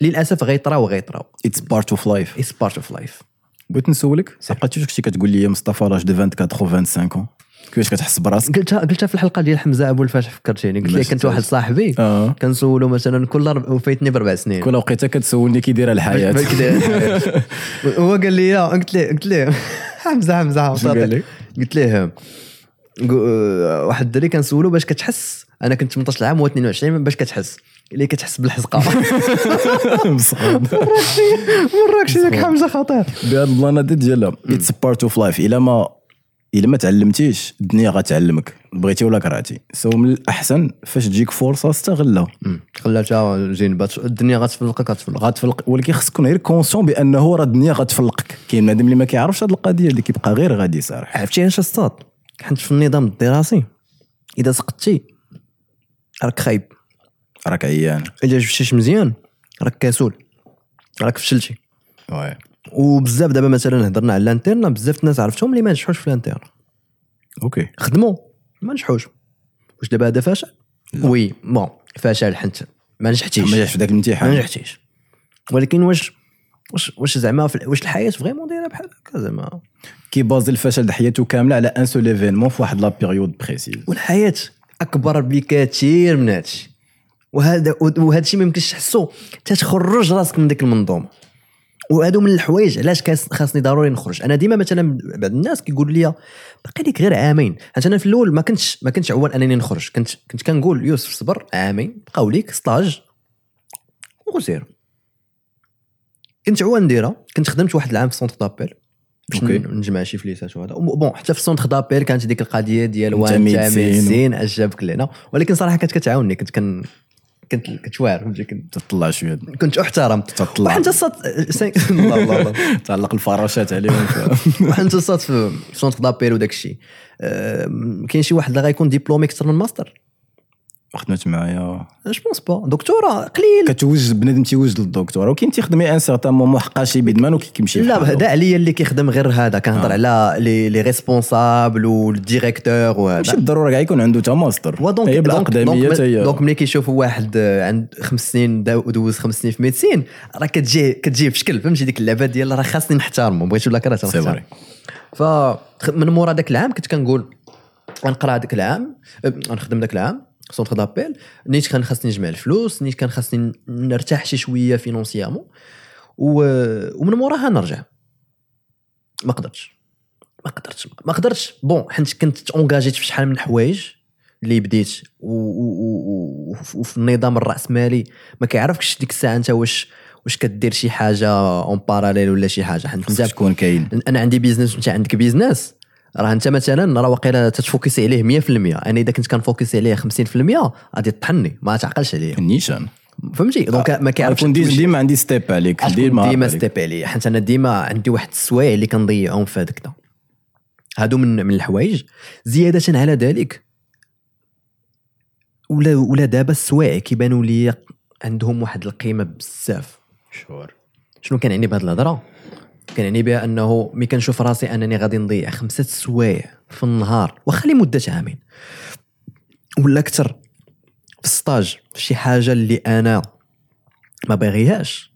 للأسف غيطراو غيطراو it's part of life it's part of life بغيت نسولك؟ لقيتي كنتي كتقول لي مصطفى l'âge de 24 و 25 كيفاش كتحس براسك؟ قلتها قلتها في الحلقة ديال حمزة أبو الفتح فكرتيني قلت لك ماشي كنت واحد صاحبي آه. كنسولو مثلا كل رب... وفايتني بربع سنين. كل وقيتة كتسولني كي دايره الحياة. هو قال لي يا قلت له قلت له حمزه حمزه؟ قلت قو- واحد الدري كنسولو باش كتحس. أنا كنت 18 عام و 22 باش كتحس. اللي كتحس بالحزقة. مسخون مراكش داك حمزه خطير. بهذا البلان هذا ديالها it's part of life إلا ما إلا ما تعلمتيش الدنيا غتعلمك. بغيتي ولا كرهتي so من الأحسن فاش تجيك فرصة استغلها. خلاتها جينبات الدنيا غتفلقك غتفلق. غتفلق. ولكن خصك تكون غير conscient بأنه راه الدنيا غتفلقك. كاين بنادم اللي ما كيعرفش هذه القضية اللي كيبقى غير غادي صراحة عرفتي علاش اصطاد حيت في النظام الدراسي. إذا سقطتي راك خايب. راك عيان. اذا جبتيش مزيان راك كسول. راك فشلتي. oui. وبزاف دابا مثلا هضرنا على ال internat بزاف الناس عرفتهم اللي ما نجحوش في ال internat okay. خدموا ما نجحوش. واش دابا هذا فشل؟ oui bon فشل حنت. ما نجحتيش. ما جاش في ذاك ما الامتحان نجحتيش. ولكن واش واش واش زعما واش الحياة vraiment دايرة بحال هكا زعما؟ كيبازي الفشل د حياته كاملة على un seul événement في واحد la période précise والحياة أكبر بكثير من هادشي. وهذا وهذا الشيء ما يمكنش تحسو. تتخرج راسك من ديك المنظومة. وهادو من الحوايج علاش خاصني ضروري نخرج. أنا ديما مثلا بعض الناس كيقول لي باقي لك غير عامين. حيت أنا في الأول ما كنتش ما كنتش عوان أنني نخرج. كنت كنت كنقول يوسف صبر عامين. بقاو ليك stage وسير كنت عوان نديرها. كنت خدمت واحد العام في centre d'appel باش نجمع شي فليسات وهذا. bon حتى في centre d'appel كانت ديك القضية ديال وانت médecine اش جابك لهنا ولكن صراحة كانت كتعاوني كنت كن كنت واعر فهمتي؟ كنت تطلع شوية كنت أحترم. تطلع. وحنت سين- الله الله تعلق الفراشات عليهم. وحنت الصاد في centre d'appel وداك الشيء كاين شي واحد اللي غيكون diplômé أكثر من ماستر خدمت معايا. je pense pas دكتوراه قليل. كتوجد بنادم تيوجد للدكتوراه وكاين تيخدم un certain moment حقا شي بيدمان وكيمشي لا. هذا عليا اللي كيخدم غير هذا كنهضر آه. على les les responsables وال directeur ماشي وهذا بالضرورة كاع يكون عنده تا ماستر. و donc هي بالاقدميه هي donc ملي كيشوفوا واحد عند خمس سنين دوز خمس سنين في médecine راه كتجي كتجي في شكل فهمتي؟ ديك اللعبة ديال راه خاصني نحترمه بغيت ولا كرهت c'est vrai ف من مورا داك العام كنت كنقول غنقرا داك العام غنخدم داك العام. centre d'appel نيت كان خاصني نجمع الفلوس نيت كان خاصني نرتاح شي شوية financièrement. ومن موراها نرجع ما قدرتش ما قدرتش ما قدرتش bon حيت كنت تونجاجيت في شحال من حوايج اللي بديت وفي النظام الراسمالي ما كيعرفكش ديك الساعة انت واش واش كدير شي حاجة en parallèle ولا شي حاجة حيت تكون كاين أنا عندي business وانت عندك business راه انت مثلا راه واقيلا تتفوكسي عليه 100% أنا إذا كنت كنفوكسي عليه 50% غادي تطحني ما تعقلش عليه النيشان فهمتي؟ donc ما كيعرفش. ديما عندي ستيب عليك ديما ديما. ستيب عليا. حيت أنا ديما عندي واحد السوايع اللي كنضيعهم في هذاك. هادو من من الحوايج. زيادة على ذلك ولا ولا دابا السوايع كيبانوا لي عندهم واحد القيمة بزاف. شور. شنو كنعني بهاد الهضرة؟ كنعني بها أنه ملي كنشوف راسي أنني غادي نضيع خمسة سوايع في النهار واخا لمده عامين ولا أكثر في stage في شي حاجة اللي أنا ما باغيهاش.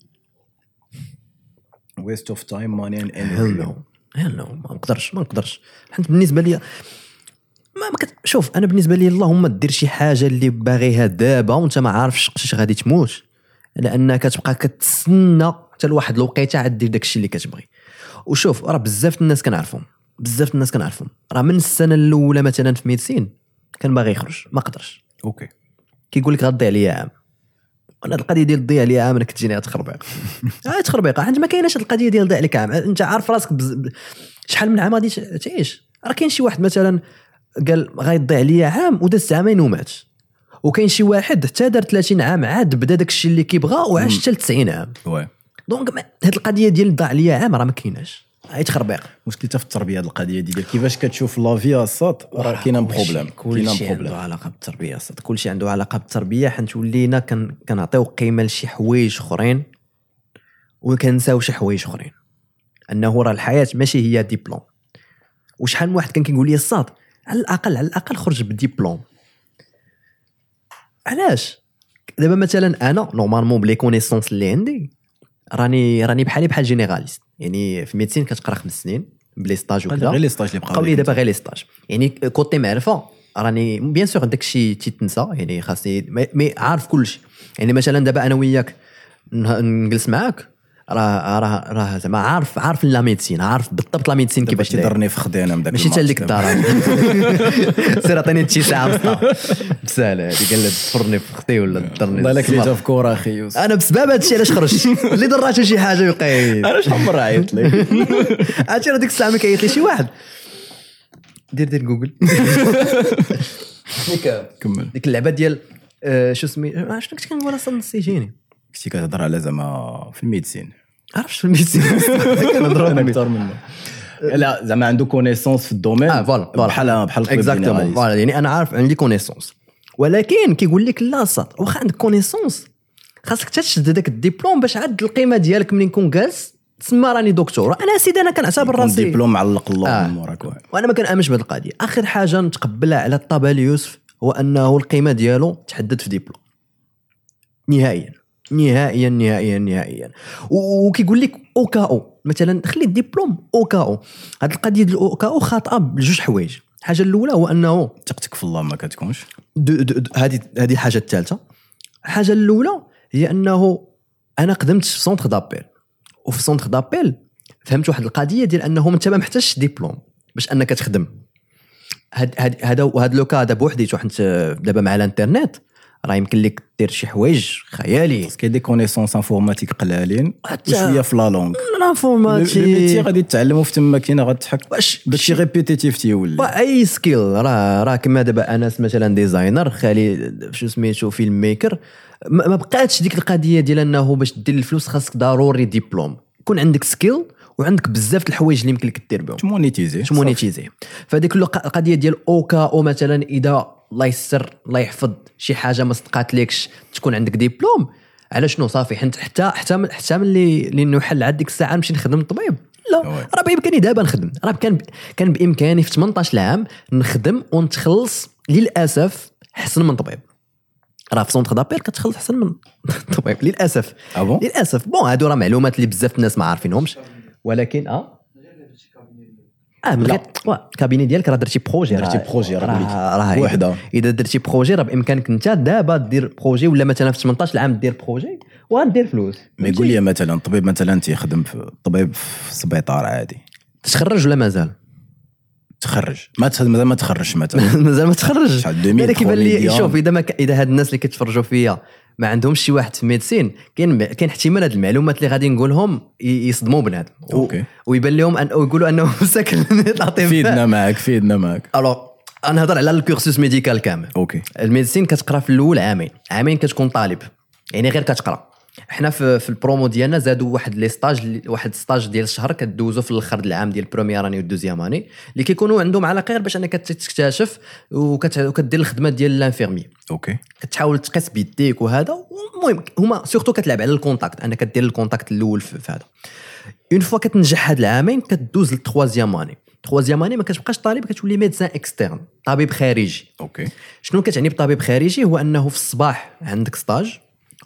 waste of time money and health no health non ما نقدرش ما نقدرش. حيت بالنسبة لي ما, ما كت... شوف أنا بالنسبة لي اللهم دير شي حاجة اللي باغيها دابا وأنت ما عارفش قتاش غادي تموت. لانك كتبقى كتسنى حتى لواحد الوقيتة عاد دير داكشي اللي كتبغي. وشوف راه بزاف الناس كنعرفهم. بزاف الناس كنعرفهم. راه من السنة الأولى مثلا في médecine كان باغي يخرج ما قدرش. OK. كيقول لك غضيع عليا عام. أنا القضية ديال تضيع عليا عام أنا كتجيني تخربيق آه تخربيق حيت ما كايناش هاد القضية ديال ضيع عليك عام. أنت عارف راسك بز... شحال من عام غادي تعيش. راه كاين شي واحد مثلا قال غيضيع عليا عام وداز عامين ومات. وكاين شي واحد حتى دار 30 عام عاد بدا داك الشيء اللي كيبغى وعاش حتى ل 90 عام. oui. donc هاد القضية ديال ضاع عليا عام راه ما كايناش. هاي تخربيق مشكل حتى في التربية هاد القضية ديال كيفاش كتشوف la vie الصاد راه كاين problème كاين عنده problème علاقة بالتربية صد كلشي عنده علاقة بالتربية حيت ولينا كن كنعطيو قيمة لشي حوايج أخرين وكنساو شي حوايج أخرين. أنه راه الحياة ماشي هي ديبلوم. وشحال من واحد كان كيقول لي الصاد على الاقل على الأقل خرج بديبلوم علاش؟ دابا مثلا أنا normalement ب les connaissances اللي عندي راني راني بحالي بحال généraliste يعني في médecine كتقرا خمس سنين ب les stages وكذا غير les stages اللي بقاو لي دابا غير les stages يعني côté معرفة راني bien sûr داك الشيء تيتنسى يعني خاصني مي- عارف كل شيء يعني مثلا دابا أنا وياك نجلس معاك راه راه راه زعما عارف عارف la médecine عارف بالضبط la médecine كيفاش تضرني في خدينا من داك ماشي حتى ليك الدار. سير عطيني شي ساعة مسطا بسهلة هذه قال لها تفرني في أختي ولا تضرني والله لك. جا في كورة أخي يوسف. أنا بسبب هذا الشيء علاش خرجت. اللي ضراتو شي حاجة يقيد. أنا شحال مره عيطت لك؟ عرفتي راه ديك الساعة ما كيعيط لي شي واحد. دير دير جوجل. ديك كمل. ديك اللعبة ديال آه، شو سمي آه، شنو كنت كنقول أصلا؟ نسيتيني كنتي كتهضر على زعما في الميديسين. عرفت شنو الميسي كنهضروا أنا أكثر منه. لا زعما عنده كونيسونس في الدومين. آه فوالا فوالا. بحال بحال اكزاكتومون. فوالا يعني أنا عارف عندي كونيسونس ولكن كيقول لك لا صاد واخا عندك connaissances خاصك حتى تشد هذاك الدبلوم باش عاد القيمة ديالك ملي نكون جالس تسمى راني دكتور. أنا سيدي أنا كنعتبر راسي. ديبلوم معلق الله آه. من موراك. وأنا ما كنأمنش بهذه القضية. آخر حاجة نتقبلها على الطابع ليوسف هو أنه القيمة ديالو تحدد في ديبلوم نهائيا. نهائيا نهائيا نهائيا. وكيقول لك au cas où مثلا خلي الدبلوم au cas où هذه القضية ديال au cas où خاطئة بجوج حوايج. الحاجة الأولى هو أنه ثقتك في الله ما كتكونش. هذه هذه الحاجة الثالثة. الحاجة الأولى هي أنه أنا قدمت في centre d'appel. وفي centre d'appel فهمت واحد القضية ديال أنه انت ما محتاجش ديبلوم باش أنك تخدم. هاد هاد هذا هذا le cas دابا وحديته حيت دابا مع الإنترنت. راه يمكن لك دير شي حوايج خيالي. parce que كاين des connaissances informatiques قلالين وشوية في la langue l'informatique ال métier غادي تتعلموا في تما كاين غتضحك واش داكشي répétitif تيولي. أي skill راه راه كما دابا أنس مثلا designer خالي شو سميتو film maker ما بقاتش ديك القضية ديال أنه باش دير الفلوس خاصك ضروري ديبلوم يكون عندك skill وعندك بزاف الحوايج اللي يمكن لك دير بهم. ت monétiser ت monétiser. الق- القضية ديال au cas où مثلا إذا الله يسر الله يحفظ شي حاجة ما صدقاتلكش تكون عندك ديبلوم. على شنو صافي؟ حيت حتى حتى من- حتى ملي اللي نوحل عاد ديك الساعة نمشي نخدم طبيب لا. راه بإمكاني دابا نخدم. راه كان كان بإمكاني في 18 عام نخدم ونتخلص للأسف احسن من طبيب. راه في centre d'appel كتخلص احسن من طبيب للأسف. bon؟ للأسف. bon هادو راه معلومات اللي بزاف الناس ما عارفينهمش. ولكن آه. آه من غير وا، ال cabinet ديالك راه درتي projet درتي projet، راه وحدة. إذا درتي projet راه بإمكانك أنت دابا دير projet ولا مثلا في 18 عام دير projet وغادير فلوس. ما يقول لي مثلا طبيب مثلا تيخدم في طبيب في سبيطار عادي. تخرج ولا مازال؟ تخرج. ما مازال ما تخرجش مثلا. مازال ما تخرج شحال 2000 أنا كيبان لي. شوف إذا ما ك... إذا هاد الناس اللي كيتفرجوا فيا ما عندهمش شي واحد في médecine كاين كاين احتمال هاد المعلومات اللي غادي نقولهم يصدموا بنادم. OK. ويبان لهم ان ويقولوا أنه ساكن تعطيه فيدنا معك فيدنا معك alors أنا نهضر على ال cursus médical كامل. OK. ال médecine كتقرا في الأول عامين. عامين كتكون طالب. يعني غير كتقرا. حنا في, في البرومو ديالنا زادوا واحد les stages واحد stage ديال الشهر كدوزو في الآخر العام ديال ال première année وال deuxième année اللي كيكونوا عندهم على غير باش أنك تكتشف وكدير الخدمة ديال l'infirmier OK. كتحاول تقيس بيديك وهذا المهم هما surtout كتلعب على ال contact أنك دير ال contact الأول في في هذا. une fois كتنجح هاد العامين كدوز لل troisième année. troisième année ما كتبقاش طالب كتولي médecin externe طبيب خارجي. OK. شنو كتعني بطبيب خارجي؟ هو أنه في الصباح عندك stage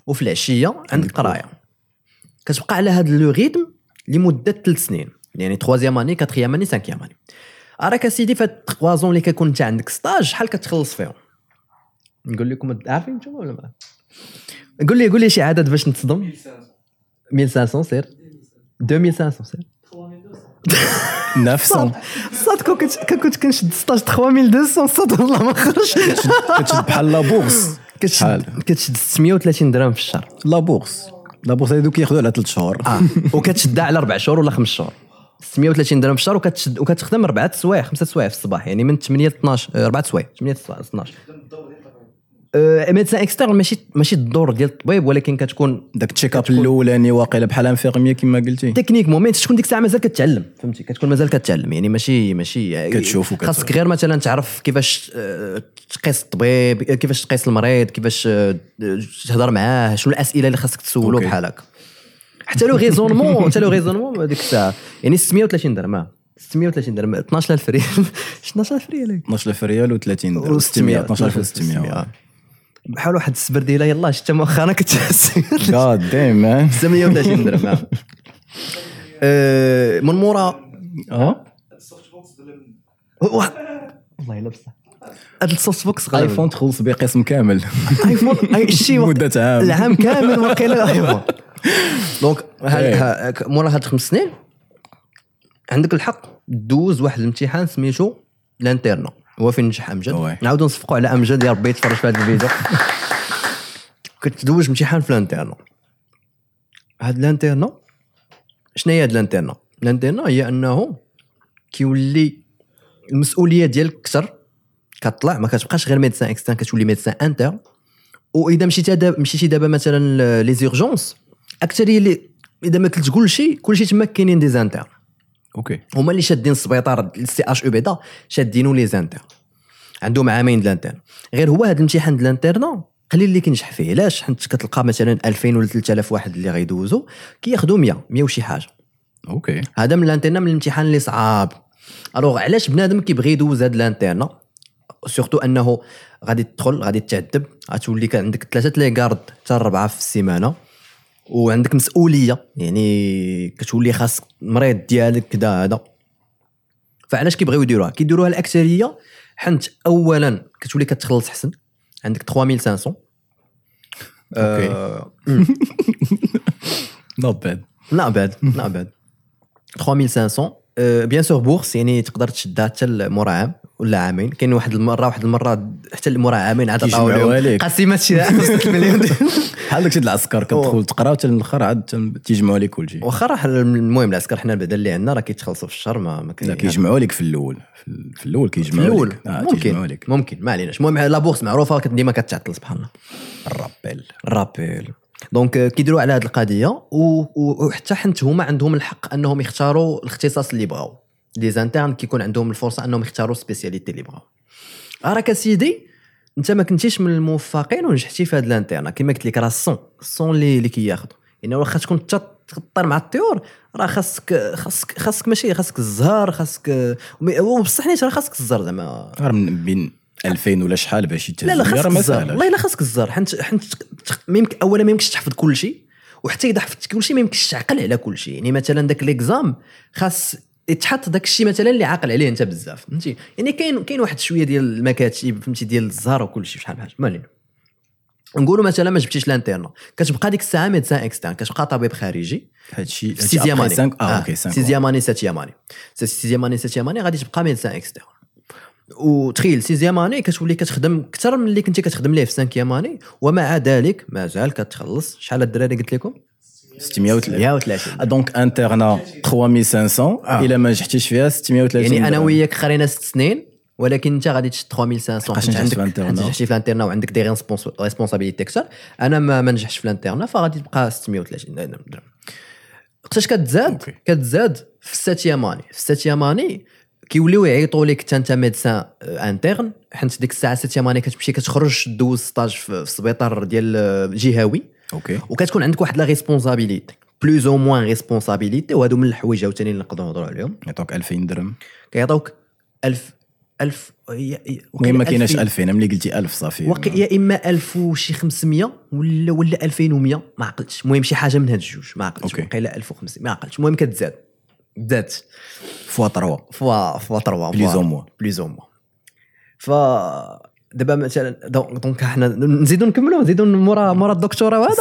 وفي العشية عندك قراية. كتبقى على هذا le rythme لمدة ثلاث سنين. يعني troisième année quatrième année cinquième année. راك أسيدي في هاد trois ans اللي كيكون انت عندك stage شحال كتخلص فيهم؟ نقول لكم عارفين نتوما ولا ما؟ قول لي قول لي شي عدد باش نتصدم. 1500 سير. 2500 سير. 900 صاد كنت كنت كنشد stage 3200 صاد والله ما خرج. كتشد بحال la bourse كتشد كتشد 630 درهم في الشهر. la bourse. la bourse هذوك كياخذوا على ثلاث شهور. آه. وكتشدها على أربع شهور ولا خمس شهور. 630 درهم في الشهر وكتشد وكتخدم أربعة سوايع خمسة سوايع في الصباح. يعني من 8 ل 12 آه، أربعة سوايع. 8 ل 12 آه، médecin externe ماشي ماشي الدور ديال الطبيب ولكن كتكون داك ال check-up الأولاني واقيلا بحال infirmier كما قلتي. techniquement تكون ديك الساعة مازال كتعلم فهمتي؟ كتكون مازال كتعلم يعني ماشي ماشي كتشوف خاصك غير مثلا تعرف كيفاش آه، تقيس الطبيب كيفاش تقيس المريض كيفاش آه، تهضر معاه شنو الأسئلة اللي خاصك تسولو. بحال هكا. حتى لو ريزونمون حتى لو ريزونمون ديك الساعة يعني 630 درهم آه. 630 درهم 12000 ريال. 12000 ريال 12000 ريال و30 درهم. و 600 12600 بحال واحد السبرديله يلاه شتا مؤخرا كتحس جاد ديم مان 730 درهم من مورا. آه وا- والله إلا بصح. هاد ال softbox غالبا. آيفون تخلص به قسم كامل. ايفون وق- مدة عام. العام كامل واقيلا آيفون. donc ك- مورا هاد خمس سنين عندك الحق دوز واحد الامتحان سميتو l'internat هو فين نجح أمجد. نعاودو نصفقوا على أمجد يا ربي يتفرج في هذا الفيديو. كتدوز امتحان في l'internat هاد l'internat شنو هي هاد l'internat l'internat هي أنه كيولي المسؤولية ديالك أكثر كطلع ما كتبقاش غير médecin externe كتولي médecin interne. واذا مشيتي دابا مشيتي دابا مثلا les urgences اكثريه اللي إذا ما كلت كلشي كلشي تما كاينين des internes OK. هما اللي شادين السبيطار ال CHU بيدا شادينو les internes عندهم عامين د ال internat غير هو هذا الامتحان د ال internat قليل اللي كينجح فيه. علاش؟ حيت كتلقى مثلا 2000 ولا 3000 واحد اللي غيدوزو كياخذوا 100 100 وشي حاجة. OK. هذا من ال internat من الامتحان اللي صعاب. alors علاش بنادم كيبغي يدوز هاد ال internat surtout أنه غادي تدخل غادي تعذب غتولي كان عندك ثلاثة les gardes حتى اربعه في السيمانة. وعندك مسؤولية يعني كتولي خاص المريض ديالك كذا هذا. فعلاش كيبغيو يديروها؟ كيديروها الأكثرية حيت اولا كتولي كتخلص حسن. عندك 3500 OK. آه، not bad لا بعد لا بعد. 3500 bien sûr bourse يعني تقدر تشدها حتى مورا عام ولا عامين كاين واحد المرة واحد المرة حتى مورا عامين عاد عطاو لك. قسيمات شي 5 مليون. بحال داكشي د العسكر كتدخل تقرا وحتى الآخر عاد تيجمعوا لك كلشي واخا راه المهم العسكر حنا بعدا اللي عندنا راه كيتخلصوا في الشهر ما ما لا كاين كيجمعوا لك في الأول. في ال- في الأول في كيجمعوا الأول. لك. آه، ممكن. ممكن. ما عليناش المهم la bourse معروفة ديما كتعطل سبحان الله. ال rappel. rappel donc آه، كيديروا على هذه القضية وحتى حنت هما عندهم الحق أنهم يختاروا الاختصاص اللي بغاو. les internes كيكون عندهم الفرصة أنهم يختاروا ال spécialité اللي بغاو راك اسيدي أنت ما كنتيش من الموفقين ونجحتي في هذا ال internat كما قلت لك راه الصون الصون اللي اللي كياخذوا يعني واخا تكون تطير مع الطيور راه خاصك خاصك خاصك ماشي خاصك الزهر خاصك وبصح نيت راه خاصك الزهر زعما. راه من بين 2000 ولا شحال باش لا لا يتهز خاصك الزهر. والله إلا خاصك الزهر. حيت حيت تخ- ما يمكن اولا ما يمكنش تحفظ كل شيء وحتى إذا حفظت كل شيء ما يمكنش تعقل على كل شيء. يعني مثلا داك ليكزام خاص يتحط داك الشيء مثلا اللي عاقل عليه انت بزاف فهمتي؟ يعني كاين كاين واحد شوية ديال المكاتب فهمتي؟ ديال الزهر وكل شيء شحال بحال ما علينا نقولوا مثلا ما جبتيش لانترنا كتبقى ديك الساعة médecin externe كتبقى طبيب خارجي. هادشي sixième année آه OK 5 sixième année septième année sixième année septième année غادي تبقى médecin externe. وتخيل sixième année كتولي كتخدم أكثر من اللي كنتي كتخدم ليه في cinquième année ومع ذلك مازال كتخلص. شحال الدراري قلت لكم؟ 630 130 donc internat 3500 آه. الا ما نجحتيش فيها 630 يعني أنا. وياك قرينا ست سنين ولكن أنت غادي تشد 3500 بقاش حيت نجحت في عندك نجحتي في ال internat وعندك des responsabilités أكثر أنا ما, ما نجحتش في ال internat فغادي تبقى 630 درهم وقتاش كتزاد. كتزاد في ال septième année في ال septième année كيوليو يعيطوا لك حتى أنت médecin interne حيت ديك الساعة ال septième année كتمشي كتخرج دوز stage في في السبيطار ديال آه، جهوي. OK. وكتكون عندك واحد la responsabilité plus ou moins responsabilité وهادو من الحوايج عاوتاني اللي نقدروا نهضروا عليهم. يعطوك 2000 درهم. كيعطيوك 1000 1000 المهم ما كايناش 2000 أنا ملي قلتي 1000 صافي. وقع يا إما 1000 وشي 500 ولا ولا 2100 ما عقلتش. المهم شي حاجة من هاد الجوج ما عقلتش. وقيلا 1500 ما عقلتش. المهم كتزاد. زادت فوا 3 فوا فوا 3 Plus ou moins. بليز أو موا ف دابا مثلا donc حنا نزيدو نكملو نزيدو مورا مورا الدكتوراه وهذا.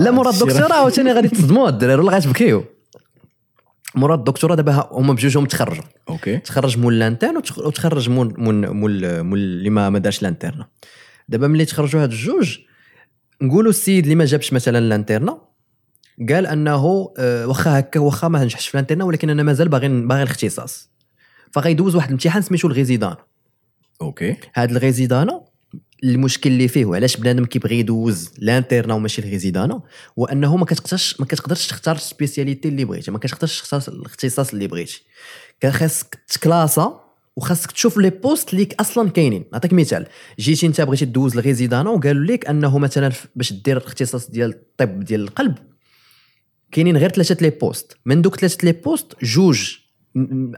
لا مورا الدكتوراه عاوتاني غادي تصدموا الدراري ولا غتبكيو مورا الدكتوراه دابا هما بجوجهم تخرجوا OK. تخرج مول l'internat وتخ- وتخرج مول مول مول مول اللي ما دارش l'internat دابا ملي تخرجوا هاد الجوج نقولوا السيد اللي ما جابش مثلا l'internat قال أنه آه، واخا هكا واخا ما نجحش في l'internat ولكن أنا مازال باغي باغي الاختصاص. فغيدوز واحد الامتحان سميتو ال résidanat. OK. هاد ال résidanat المشكل اللي فيه وعلاش بنادم كيبغي يدوز l'internat وماشي ال résidanat هو أنه ما كتقدرش ما كتقدرش تختار la spécialité اللي بغيتي ما كتقدرش تختار الاختصاص اللي بغيتي. كان خاصك ت classa وخاصك تشوف les postes اللي أصلا كاينين. نعطيك مثال. جيتي أنت بغيتي دوز ال résidanat وقالوا لك أنه مثلا باش دير الاختصاص ديال الطب ديال القلب. كاينين غير ثلاثة les postes. من دوك ثلاثة les postes جوج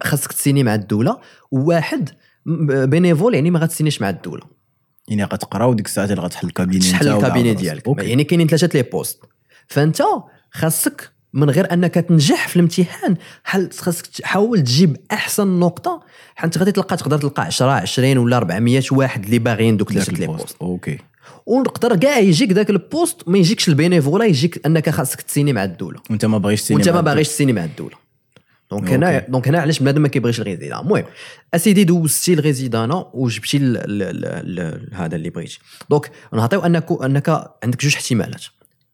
خاصك تسيني مع الدولة وواحد bénévole يعني ما غتسينيش مع الدولة. يعني غتقرا وديك الساعة اللي غتحل ال cabinet تشحل نتا ولا ال cabinet عرفت. ديالك. يعني كاينين ثلاثة les postes. فأنت خاصك من غير أنك تنجح في الامتحان خاصك تحاول تجيب أحسن نقطة حيت غادي تلقى تقدر تلقى 10 20 ولا 400 واحد اللي باغيين دوك ثلاثة les. postes. Ok. ونقدر كاع يجيك ذاك ال poste ما يجيكش ال bénévolat يجيك أنك خاصك تسيني مع الدولة. وأنت ما باغيش تسيني وأنت ما. باغيش تسيني مع الدولة. donc هنا. donc هنا علاش بنادم ما كيبغيش ال résidanat المهم اسيدي دوزتي ال résidanat وجبتي هذا اللي بغيتي donc نعطيو انك انك عندك جوج احتمالات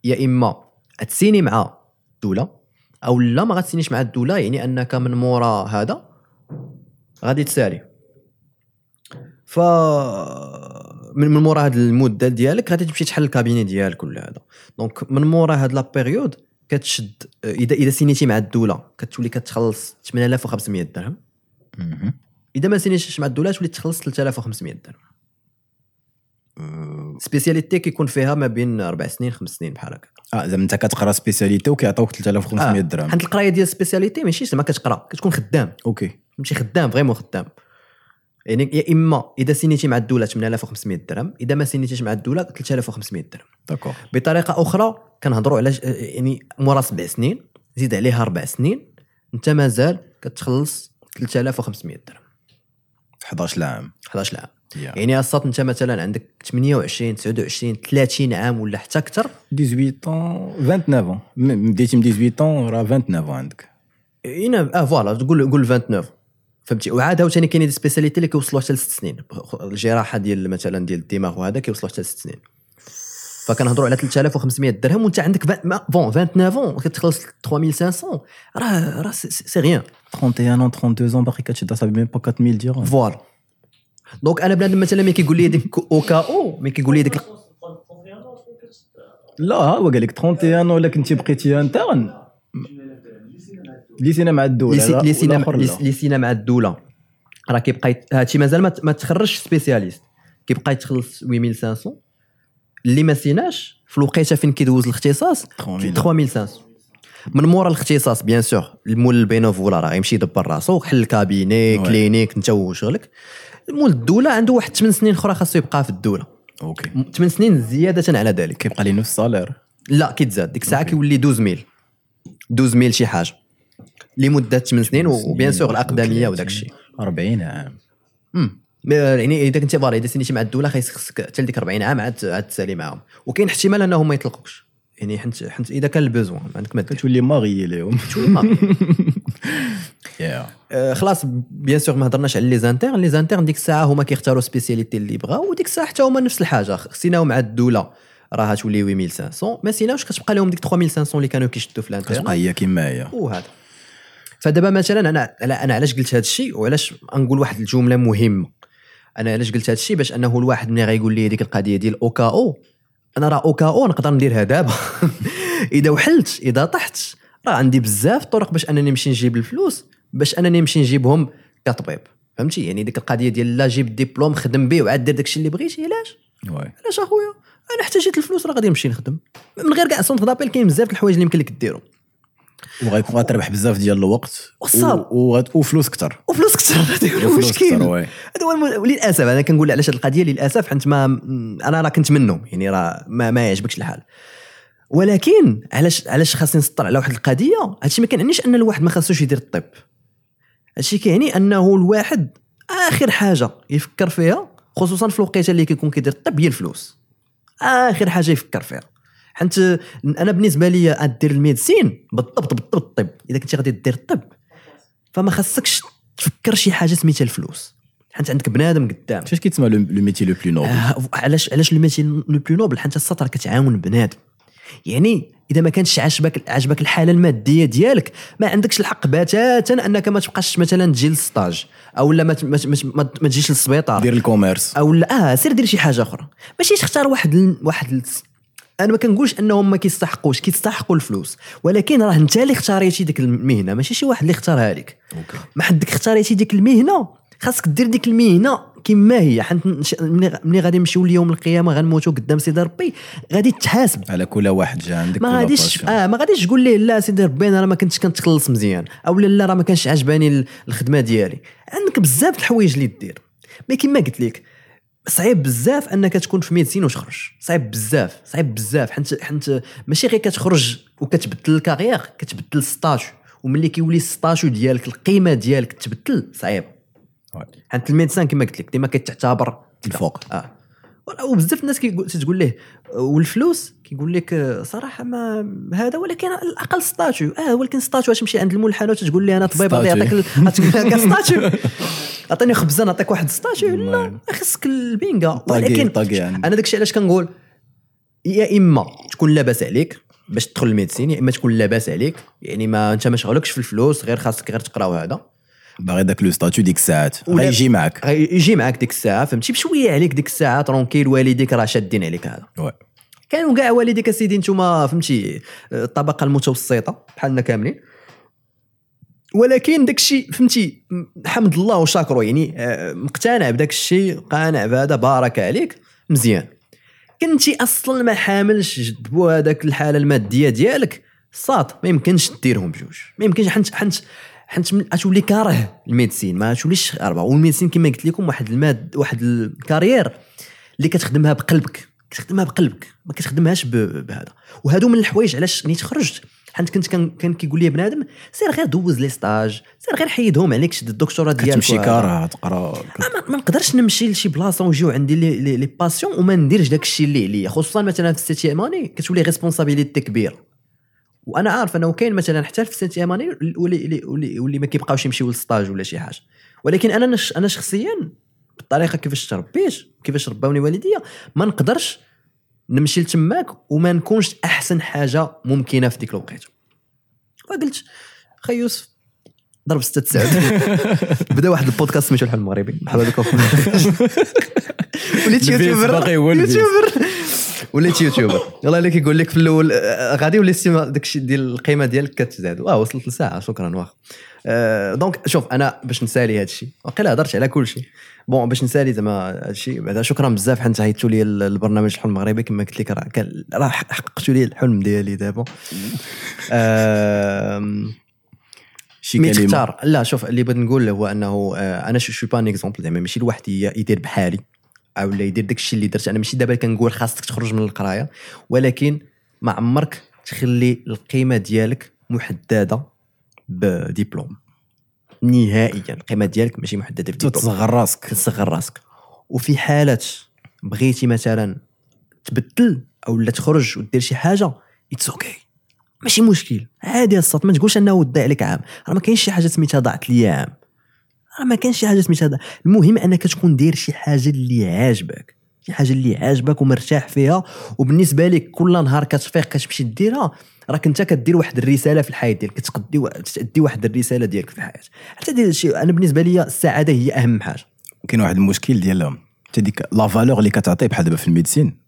يا اما تسيني مع الدولة أو لا ما غتسينيش مع الدولة يعني انك من مورا هذا غادي تسالي ف من من مورا هاد المده ديالك غادي تمشي تحل ال cabinet ديالك ولا هذا donc من مورا هاد la période كتشد إذا إذا سينيتي مع الدولة كتولي كتخلص 8500 درهم. إذا ما سينيتيش مع الدولة تولي تخلص 3500 درهم. spécialité كيكون فيها ما بين أربع سنين خمس سنين بحال هكا آه زعما أنت كتقرا spécialité وكيعطوك 3500 درهم. حيت القراية ديال ال spécialité ماشي زعما كتقرا كتكون خدام. Ok. تمشي خدام vraiment خدام. يعني يا إما إذا سينيتي مع الدولة 8500 درهم إذا ما سينيتيش مع الدولة 3500 درهم. D'accord. بطريقة أخرى كنهضروا على يعني مورا سبع سنين زيد عليها أربع سنين أنت مازال كتخلص 3500 درهم. 11 عام 11 عام يا. يعني أصلا أنت مثلا عندك 28 29 30 عام ولا حتى أكثر 18 ans 29 ans م- بديتي من 18 ans راه 29 ans عندك. هنا آه voilà تقول قول 29 فهمتي؟ وعاد عاوتاني كاينين des spécialités اللي كيوصلوا حتى لست سنين. الجراحة ديال مثلا ديال الدماغ وهذا كيوصلوا حتى لست سنين. فكنهضروا على 3500 درهم وانت عندك بون 29 كتخلص 3500 راه راه سي- ريان 31 ans 32 ans باقي كتشد أصاحبي ميم با 4000 درهم فوالا دونك أنا بنادم مثلا ملي كيقول لي ديك أو كا أو ملي كيقول لي ديك لا هو قال لك 31 ولا كنتي بقيتي انترن ليسينا مع الدولة لي سي- لا، لي سينا والآخر لا. لي سينا مع الدولة. راه كيبقى هادشي مازال ما تخرجش سبيسياليست. كيبقى يتخلص 8500 اللي ما سيناش في الوقيتة فين كيدوز الاختصاص؟ 3000. 3500 من مورا الاختصاص bien sûr. المول ال bénévolat راه غيمشي يدبر راسو حل cabinet oui. clinique انت وشغلك المول الدولة عنده واحد 8 سنين أخرى خاصو يبقى في الدولة. Ok. 8 سنين زيادة على ذلك. كيبقى لي نفس ال salaire. لا كيتزاد. ديك الساعة كيولي 12000 12000 شي حاجة. لمدة 8 سنين و bien sûr الأقدمية وداك الشيء. 40 عام. امم يعني إذا كنت سينيتي مع الدولة خاصك حتى لديك 40 عام عاد عاد تسالي معاهم. وكاين احتمال أنهم ما يطلقوكش. يعني حنت حنت إذا كان البوزوان عندك ما كتولي ماغي اليوم. تولي ماغي يا آه، خلاص بيان سور ما هضرناش على لي زانترن لي زانترن ديك الساعة هما كيختاروا سبيسياليتي اللي بغاو وديك الساعة حتى هما نفس الحاجة. خصيناهم مع الدولة. راه تولي 8500 ما سيناوش كتبقى لهم ديك 3500 اللي كانوا كيشدوا في كتبقى الانترن هي كما هي وهذا. فدابا مثلا أنا أنا علاش قلت هذا الشيء؟ وعلاش نقول واحد الجملة مهمة؟ أنا علاش قلت هذا الشيء؟ باش أنه الواحد ملي غيقول لي ديك القضية ديال أو كا أو أنا راه أو كا أو نقدر نديرها دابا. إذا وحلت إذا طحت راه عندي بزاف طرق باش أنني نمشي نجيب الفلوس باش أنني نمشي نجيبهم كطبيب. فهمتي؟ يعني ديك القضية ديال لا جيب الدبلوم خدم به وعاد دير داك الشيء اللي بغيتي علاش؟ علاش أخويا؟ أنا احتاجيت الفلوس راه غادي نمشي نخدم. من غير كاع سونتر دابيل كاين بزاف الحوايج اللي يمكن لك ديرهم. وغيكون غتربح بزاف ديال الوقت وصال. و- وغت- وفلوس كثر وفلوس كثر هذا هو المشكل. هذا هو. للاسف أنا كنقول علاش هذه القضية للأسف حيت ما أنا راه كنت منهم يعني راه ما, ما يعجبكش الحال. ولكن علاش علاش خاصني نسطر على واحد القضية؟ هادشي ما كيعنيش أن الواحد ما خاصوش يدير الطب. هادشي كيعني أنه الواحد آخر حاجة يفكر فيها خصوصا في الوقيتة اللي كيكون كيدير الطب هي الفلوس. آخر حاجة يفكر فيها. حيت أنا بالنسبة لي أدير ال médecine بالضبط بالضبط الطب إذا كنتي غادي دير الطب فما خاصكش تفكر شي حاجة سميتها الفلوس. حيت عندك بنادم قدام. فاش كيتسمى le le métier le plus noble؟ آه، علاش علاش ال métier le plus noble؟ حيت السطر كتعاون بنادم. يعني إذا ما كانش عجبك عجبك الحالة المادية ديالك ما عندكش الحق بتاتا أنك ما تبقاش مثلا تجي لل stage أو لا ما ما, ما, تجيش للسبيطار. دير ال commerce. أو لا آه سير دير شي حاجة أخرى. ماشي تختار واحد. واحد. أنا ما كنقولش أنهم ما كيستحقوش كيستحقوا الفلوس. ولكن راه أنت اللي اختاريتي ديك المهنة ماشي شي واحد اللي اختارها لك. ما حدك اختاريتي ديك المهنة خاصك دير ديك المهنة كما هي. حيت ملي غادي نمشيو ليوم القيامه غنموتوا قدام سيدي ربي غادي تحاسب على كل واحد جا عندك ما غاديش. آه ما غاديش تقول ليه لا سيدي ربي أنا راه ما كنتش كنتخلص مزيان أو لا راه ما كانش عجباني ال- الخدمة ديالي. عندك بزاف د الحوايج اللي دير. mais كما قلت لك صعيب بزاف أنك تكون في médecine وتخرج. صعيب بزاف صعيب بزاف. حيت حيت ماشي غير كتخرج وكتبدل ال carrière كتبدل ال stage وملي كيولي ال stage و ديالك القيمة ديالك تبدل صعيب. oui. حيت ال médecin كما قلت لك ديما كتعتبر الفوق. آه. وبزاف الناس كيقول تقول ليه والفلوس كيقول لك صراحة ما هذا ولكن الأقل statut آه ولكن statut تمشي عند الملحن وتقول لي أنا طبيب غادي. يعطيك لك statut عطيني خبزة نعطيك واحد ستاتيو لا والله. خصك البينغا ولكن طاقي عندي. أنا داكشي علاش كنقول يا إما تكون لاباس عليك باش تدخل الميديسين يا إما تكون لاباس عليك يعني ما أنت ما شغلكش في الفلوس غير خاصك غير تقرا وهذا باغي داك لو ستاتيو ديك الساعات. ولا- غيجي معك يجي معاك ديك الساعة فهمتي؟ بشوية عليك ديك الساعة ترونكيل والديك راه شادين عليك هذا. وي. كانوا كاع والديك اسيدي نتوما فهمتي الطبقة المتوسطة بحالنا كاملين. ولكن داك الشيء فهمتي حمد الله وشاكرو يعني آه، مقتنع بداك الشيء قانع بهذا بارك عليك مزيان. كنتي أصلا ما حاملش جذبو هذاك الحالة المادية ديالك؟ صاد ما يمكنش ديرهم بجوج. ما يمكنش حنت حنت حنت من- غتولي كاره ال médecine ما توليش غاربه وال médecine كما قلت لكم واحد الماد واحد ال carrière اللي كتخدمها بقلبك كتخدمها بقلبك ما كتخدمهاش بهذا. وهادو من الحوايج علاش نيت خرجت حيت كنت كان, كان كيقول لي بنادم سير غير دوز les stages سير غير حيدهم عليك شد الدكتوراه ديالك كتمشي. كاره تقرا. ما, نقدرش نمشي لشي بلاصة ويجيو عندي لي, لي, les patients وما نديرش داك الشيء اللي عليا خصوصا مثلا في ال septième année كتولي responsabilité كبيرة. وأنا عارف انه كاين مثلا حتى في ال septième année واللي واللي, واللي, واللي ما كيبقاوش يمشيو لل stage ولا شي حاجة. ولكن أنا نش أنا شخصيا بالطريقة كيفاش تربيت كيفاش رباوني والديا ما نقدرش نمشي لتماك وما نكونش أحسن حاجة ممكنة في ديك الوقيتة. فقلت خي يوسف ضرب 6 9 بدا واحد البودكاست سميتو الحلم المغربي. مرحبا بكم وليت YouTuber. باقي هو. YouTuber. وليت YouTuber. والله اللي كيقول لك في الأول آه، غادي ولا السيما؟ داك الشيء ديال القيمة ديالك كتزاد. واه وصلت لساعة. شكرا واخا. آه، donc شوف أنا باش نسالي هذا الشيء وقيلا هضرت على كل شيء bon باش نسالي زعما هذا الشيء بعدا شكرا بزاف حيت عيطتوا لي البرنامج الحلم المغربي. كما قلت لك راه حققتوا لي الحلم ديالي دابا. شي كلمة. تختار لا شوف اللي بغيت نقول هو أنه آه، أنا je suis pas un exemple زعما ماشي الواحد ي- يدير بحالي أو لا يدير داك الشيء اللي درت. أنا ماشي دابا كنقول خاصك تخرج من القراية ولكن ما عمرك تخلي القيمة ديالك محددة بدبلوم نهائيا القيمة ديالك ماشي محددة بدبلوم تصغر راسك. كتصغر راسك. وفي حالات بغيتي مثلا تبدل أو لا تخرج ودير شي حاجة it's okay ماشي مشكل. عادي الصوت ما تقولش أنه ضيع عليك عام. راه ما كاينش شي حاجة سميتها ضاعت لي عام. راه ما كاينش شي حاجة سميتها ضاع. المهم أنك تكون داير شي حاجة اللي عاجبك. شي حاجة اللي عاجبك ومرتاح فيها. وبالنسبة لك كل نهار كتفيق كتمشي ديرها راك أنت كدير واحد الرسالة في الحياة ديالك. كتقدي تأدي واحد الرسالة ديالك في الحياة. حتى دير شي أنا بالنسبة لي السعادة هي أهم حاجة. كاين واحد المشكل ديال حتى ديك la valeur اللي كتعطي بحال دابا في ال médecine.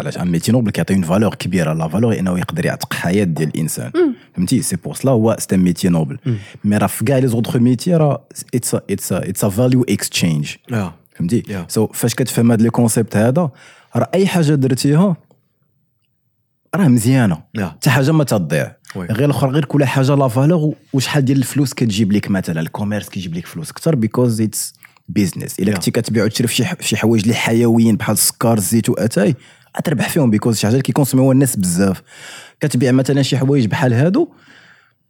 علاش un métier noble كيعطي une valeur كبيرة la valeur انه يقدر يعتق حياة ديال الإنسان. فهمتي؟ c'est pour cela هو c'est métier noble. mais راه في كاع les autres métiers راه it's it's it's a value exchange فهمتي. so so, فاش كتفهم هذا le concept هذا راه أي حاجة درتيها راه مزيانة. حتى حاجة ما تضيع. غير الآخر غير كل حاجة la valeur وشحال ديال الفلوس كتجيب لك مثلا؟ ال commerce كيجيب لك فلوس أكثر because it's business إلا. كنتي كتبيع وتشري في شي حوايج اللي حيويين بحال السكر الزيت وأتاي غتربح فيهم because شي حاجة اللي كيكونسوميوها الناس بزاف. كتبيع مثلا شي حوايج بحال هادو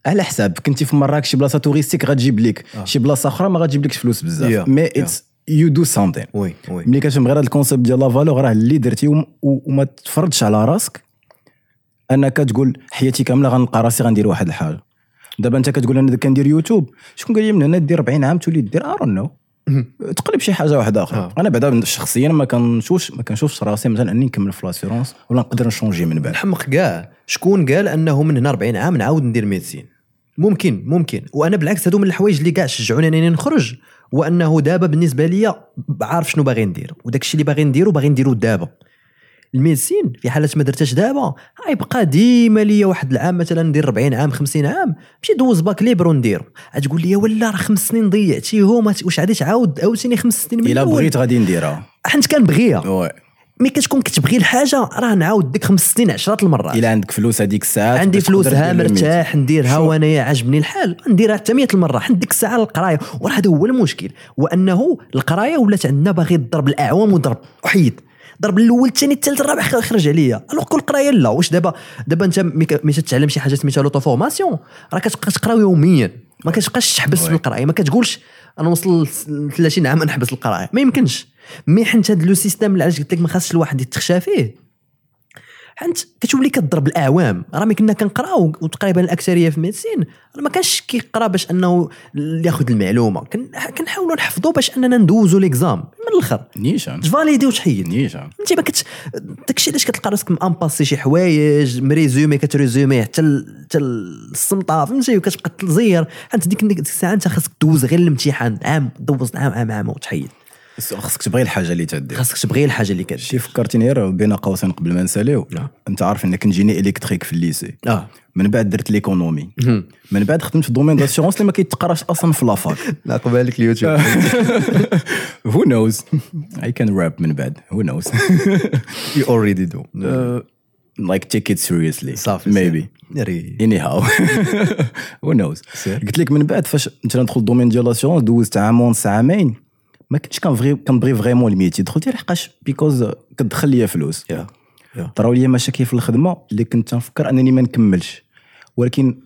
على حساب. كنتي في مراكش شي بلاصة touristique غتجيب لك شي بلاصة أخرى ما غتجيب لكش فلوس بزاف. Yeah. mais. it's you do something oui oui ملي كتفهم غير هذا ال concept ديال la valeur راه اللي درتي وم- وما تفرضش على راسك أنك تقول حياتي كاملة غنلقى راسي غندير واحد الحاجة. دابا أنت كتقول أنا كندير يوتيوب شكون قال لي من هنا دير 40 عام تولي دير ارون نو تقلب شي حاجة واحدة آخرى. آه. أنا بعدا شخصيا ما كنشوفش ما كنشوفش راسي مثلا أني نكمل في l'assurance ولا نقدر نشونجي من بعد. الحمق كاع شكون قال أنه من هنا 40 عام نعاود ندير médecine ممكن ممكن. وأنا بالعكس هادو من الحوايج اللي كاع شجعوني أنني نخرج. وأنه دابا بالنسبة لي عارف شنو باغي ندير. وداك الشيء اللي باغي نديرو باغي نديرو دابا. ال médecine في حالة ما درتهاش دابا. غيبقى ديما ليا واحد العام مثلا ندير 40 عام 50 عام مشي دوز bac libre ونديرو غتقول لي ولا راه خمس سنين ضيعتيهم واش غادي تعاود عاوتاني خمس سنين من إلا؟ بغيت غادي نديرها. حنت كنبغيها. mais كتكون كتبغي الحاجة راه نعاود ديك خمس سنين عشرات المرات. إلا عندك فلوس هذيك الساعة عندي دير الميت. مرتاح نديرها. وانايا عجبني الحال. نديرها حتى 100 المرة حد ديك الساعة القرايه وراه هذا هو المشكل وأنه القراية ولات عندنا باغي تضرب الأعوام وضرب وحيد. ضرب الأول الثاني الثالث الرابع خرج عليا. alors كل القرايه لا واش دابا؟ دابا أنت ملي تتعلم شي حاجة سميتها l'auto-formation راه كتبقى تقرا يوميا. ما كتبقاش تحبس في وي. القراية. ما كتقولش أنا وصل ل 30 عام نحبس القراية. ما يمكنش. mais حنت هذا le système اللي علاش قلت لك ما خاصش الواحد يتخشى فيه. حنت كتولي كضرب الأعوام. راه ملي كنا كنقراو وتقريبا الأكثرية في médecine راه ما كانش كيقرا باش أنه ياخذ المعلومة. كن- كنحاولوا نحفظوا باش أننا ندوزوا les exams من الأخر. نيشان. تفاليدي وتحيد نيشان. أنت ما كتش داكشي علاش كتلقى راسك مامباسي شي حوايج مريزومي كتريزومي حتى حتى الصمطه فهمتي؟ وكتبقى تزير ديك ديك الساعة أنت خاصك دوز غير الامتحان. عام. دوز عام عام عام. وتحيد. خاصك تبغي الحاجة اللي تدير خاصك تبغي الحاجة اللي كدير. شي فكرتني غير بين قوسين قبل ما نساليو. نعم. أنت عارف إنك génie électrique في ال lycée. آه. من بعد درت ليكونومي. من بعد خدمت في الدومين داسيونس اللي ما كيتقراش أصلا في لافاك. لا بالك اليوتيوب. هو نوز اي كان راب من بعد. هو نوز يو اوريدي دو لايك تيك ات سيريسلي صافي ميبي ري اني هاو هو نوز. قلت لك من بعد فاش أنت ندخل الدومين ديال لاسيونس دوزت عام ونص عامين. ما كنتش كنبغي كنبغي فريمون الميتي دخلت لحقاش بيكوز كتدخل ليا فلوس. طراو لي مشاكل في الخدمة اللي كنت نفكر أنني ما نكملش. ولكن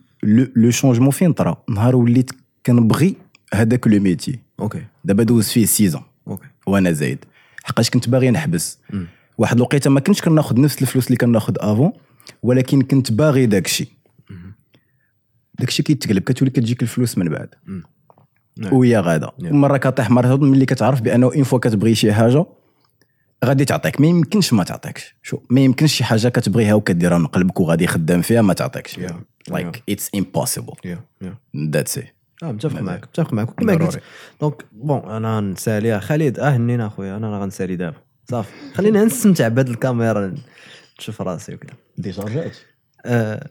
لو changement فين طرا نهار وليت كنبغي هذاك le métier. okay دابا دوز فيه saison okay وأنا زايد. حقاش كنت باغي نحبس. واحد الوقيته ما كنتش كناخذ نفس الفلوس اللي كناخذ avant ولكن كنت باغي داك الشيء داك الشيء كيتقلب كتولي كتجيك الفلوس من بعد. نعم. وهي غادا. نعم. مرة كطيح مره ملي كتعرف بأنه اون فوا كتبغي شي حاجة غادي تعطيك. ما يمكنش ما تعطيكش. شو ما يمكنش شي حاجة كتبغيها وكديرها من قلبك وغادي خدام فيها ما تعطيكش. like it's impossible that's it آه متفق معك متفق معك كما. قلت. donc bon أنا نسالي. خالد آه هنينا أخويا. أنا غنسالي دابا. صافي. خلينا نستمتع بهاد الكاميرا. نشوف راسي وكذا. déjà رجعت آه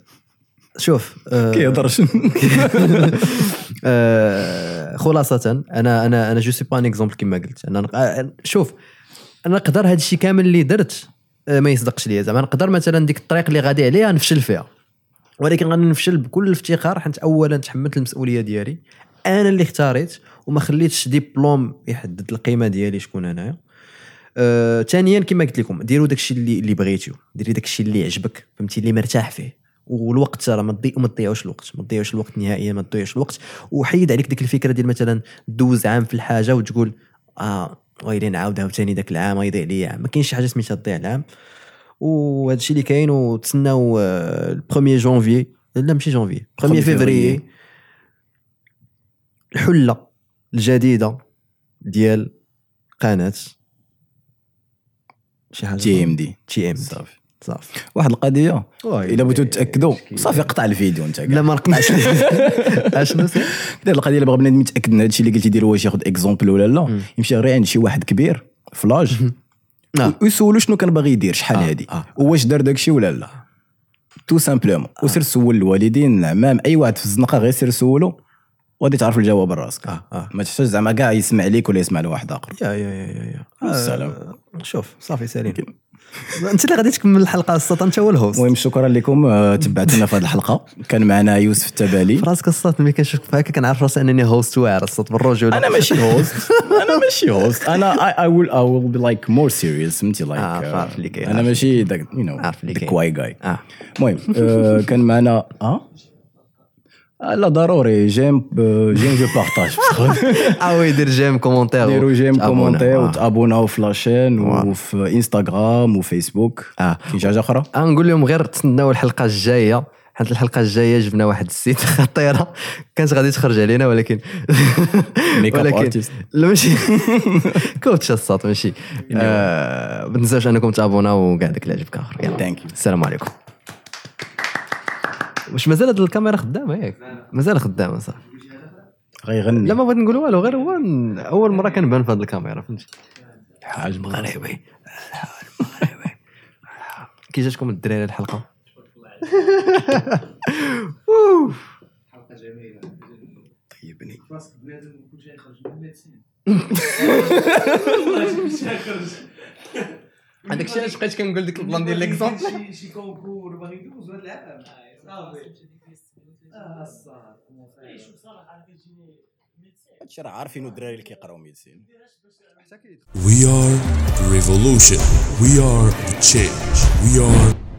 شوف آه كيهضرش آه خلاصة أنا أنا أنا je sais pas un exemple كما قلت. أنا نق- آه، شوف أنا نقدر هذا الشيء كامل اللي درت آه، ما يصدقش ليا. زعما نقدر مثلا ديك الطريق اللي غادي عليها نفشل فيها. ولكن غادي نفشل بكل افتخار حيت اولا تحملت المسؤولية ديالي. أنا اللي اختاريت وما خليتش ديبلوم يحدد القيمة ديالي شكون أنايا. آه، ثانيا كما قلت لكم ديروا داكشي اللي اللي بغيتو ديري داكشي اللي يعجبك فهمتي اللي مرتاح فيه. والوقت راه ما تضيع ما تضيعوش الوقت ما تضيعوش الوقت نهائيا ما تضيعوش الوقت. وحيد عليك ديك الفكرة ديال مثلا دوز عام في الحاجة وتقول آه ويلي نعاود عاوتاني ذاك العام يضيع لي عام ما كاينش شي حاجة سميتها تضيع العام. وهذا الشيء اللي كاين وتسناو آه، ال premier janvier لا ماشي janvier premier février الحلة الجديدة ديال قناة شي حاجة TM دي TM صافي. صافي. واحد القضية. إلا بغيتو تاكدوا. صافي قطع الفيديو أنت لا ما نقطعش اشنو دير القضية اللي بغى بنادم يتأكد من هذا الشيء اللي قلتي دير واش ياخذ exemple ولا لا. يمشي غير عند شي واحد كبير في l'âge. آه. ويسولو شنو كان باغي يدير شحال آه، هادي. آه. واش دار داك الشيء ولا لا. tout simplement وسير سول الوالدين العمام أي واحد في الزنقة غير سير سولو وغادي تعرف الجواب راسك آه آه. ما تحتاج زعما كاع يسمع ليك ولا يسمع لواحد آخر. yeah yeah yeah yeah yeah. والسلام. آه، شوف صافي سليم. أنت اللي غادي تكمل الحلقة السطا أنت هو ال host. المهم شكرا لكم آه، تبعتونا في هذه الحلقة. كان معنا يوسف التبالي. في راسك الصوت ملي كنشوف هكا كنعرف راسي أنني host واعر الصوت بالرجوله أنا ماشي host. أنا ماشي host. أنا I will I will be like more serious. فهمتي؟ Like آه، آه، عارف اللي كاين، أنا. ماشي اللي the كاين. quiet guy. آه. المهم كان معنا آه؟ لا ضروري j'aime آه، j'aime je partage. آه oui دير j'aime commentaire ديروا j'aime. commentaire. و t'abonner او في la chaîne. وفي انستغرام وفيسبوك آه شي حاجة أخرى نقول لهم غير تسناو الحلقة الجاية. حيت الحلقة الجاية جبنا واحد السيت خطيرة. كانت غادي تخرج علينا ولكن ولكن. لا ماشي. كوتش الصوت ماشي. آه، ما تنساوش أنكم تابوناو وكاع داك اللي عجبك اخر. السلام عليكم. واش مازال هاد الكاميرا خدامة ياك مازال خدامة صح. غيغني لا ما بغيت نقول والو غير هو أول مرة كنبان في هاد الكاميرا فهمتي حاج مغربي مغربي كي جاتكم الدراري الحلقة؟ طيبني. هذاك الشيء علاش بقيت كنقول ديك ال plan ديال l'exemple شي شي concours باغي يدوز هذا العام شوف صراحة كيجيني هادشي راه عارفين الدراري اللي كيقراو médecine. We are the revolution. We are the change. We are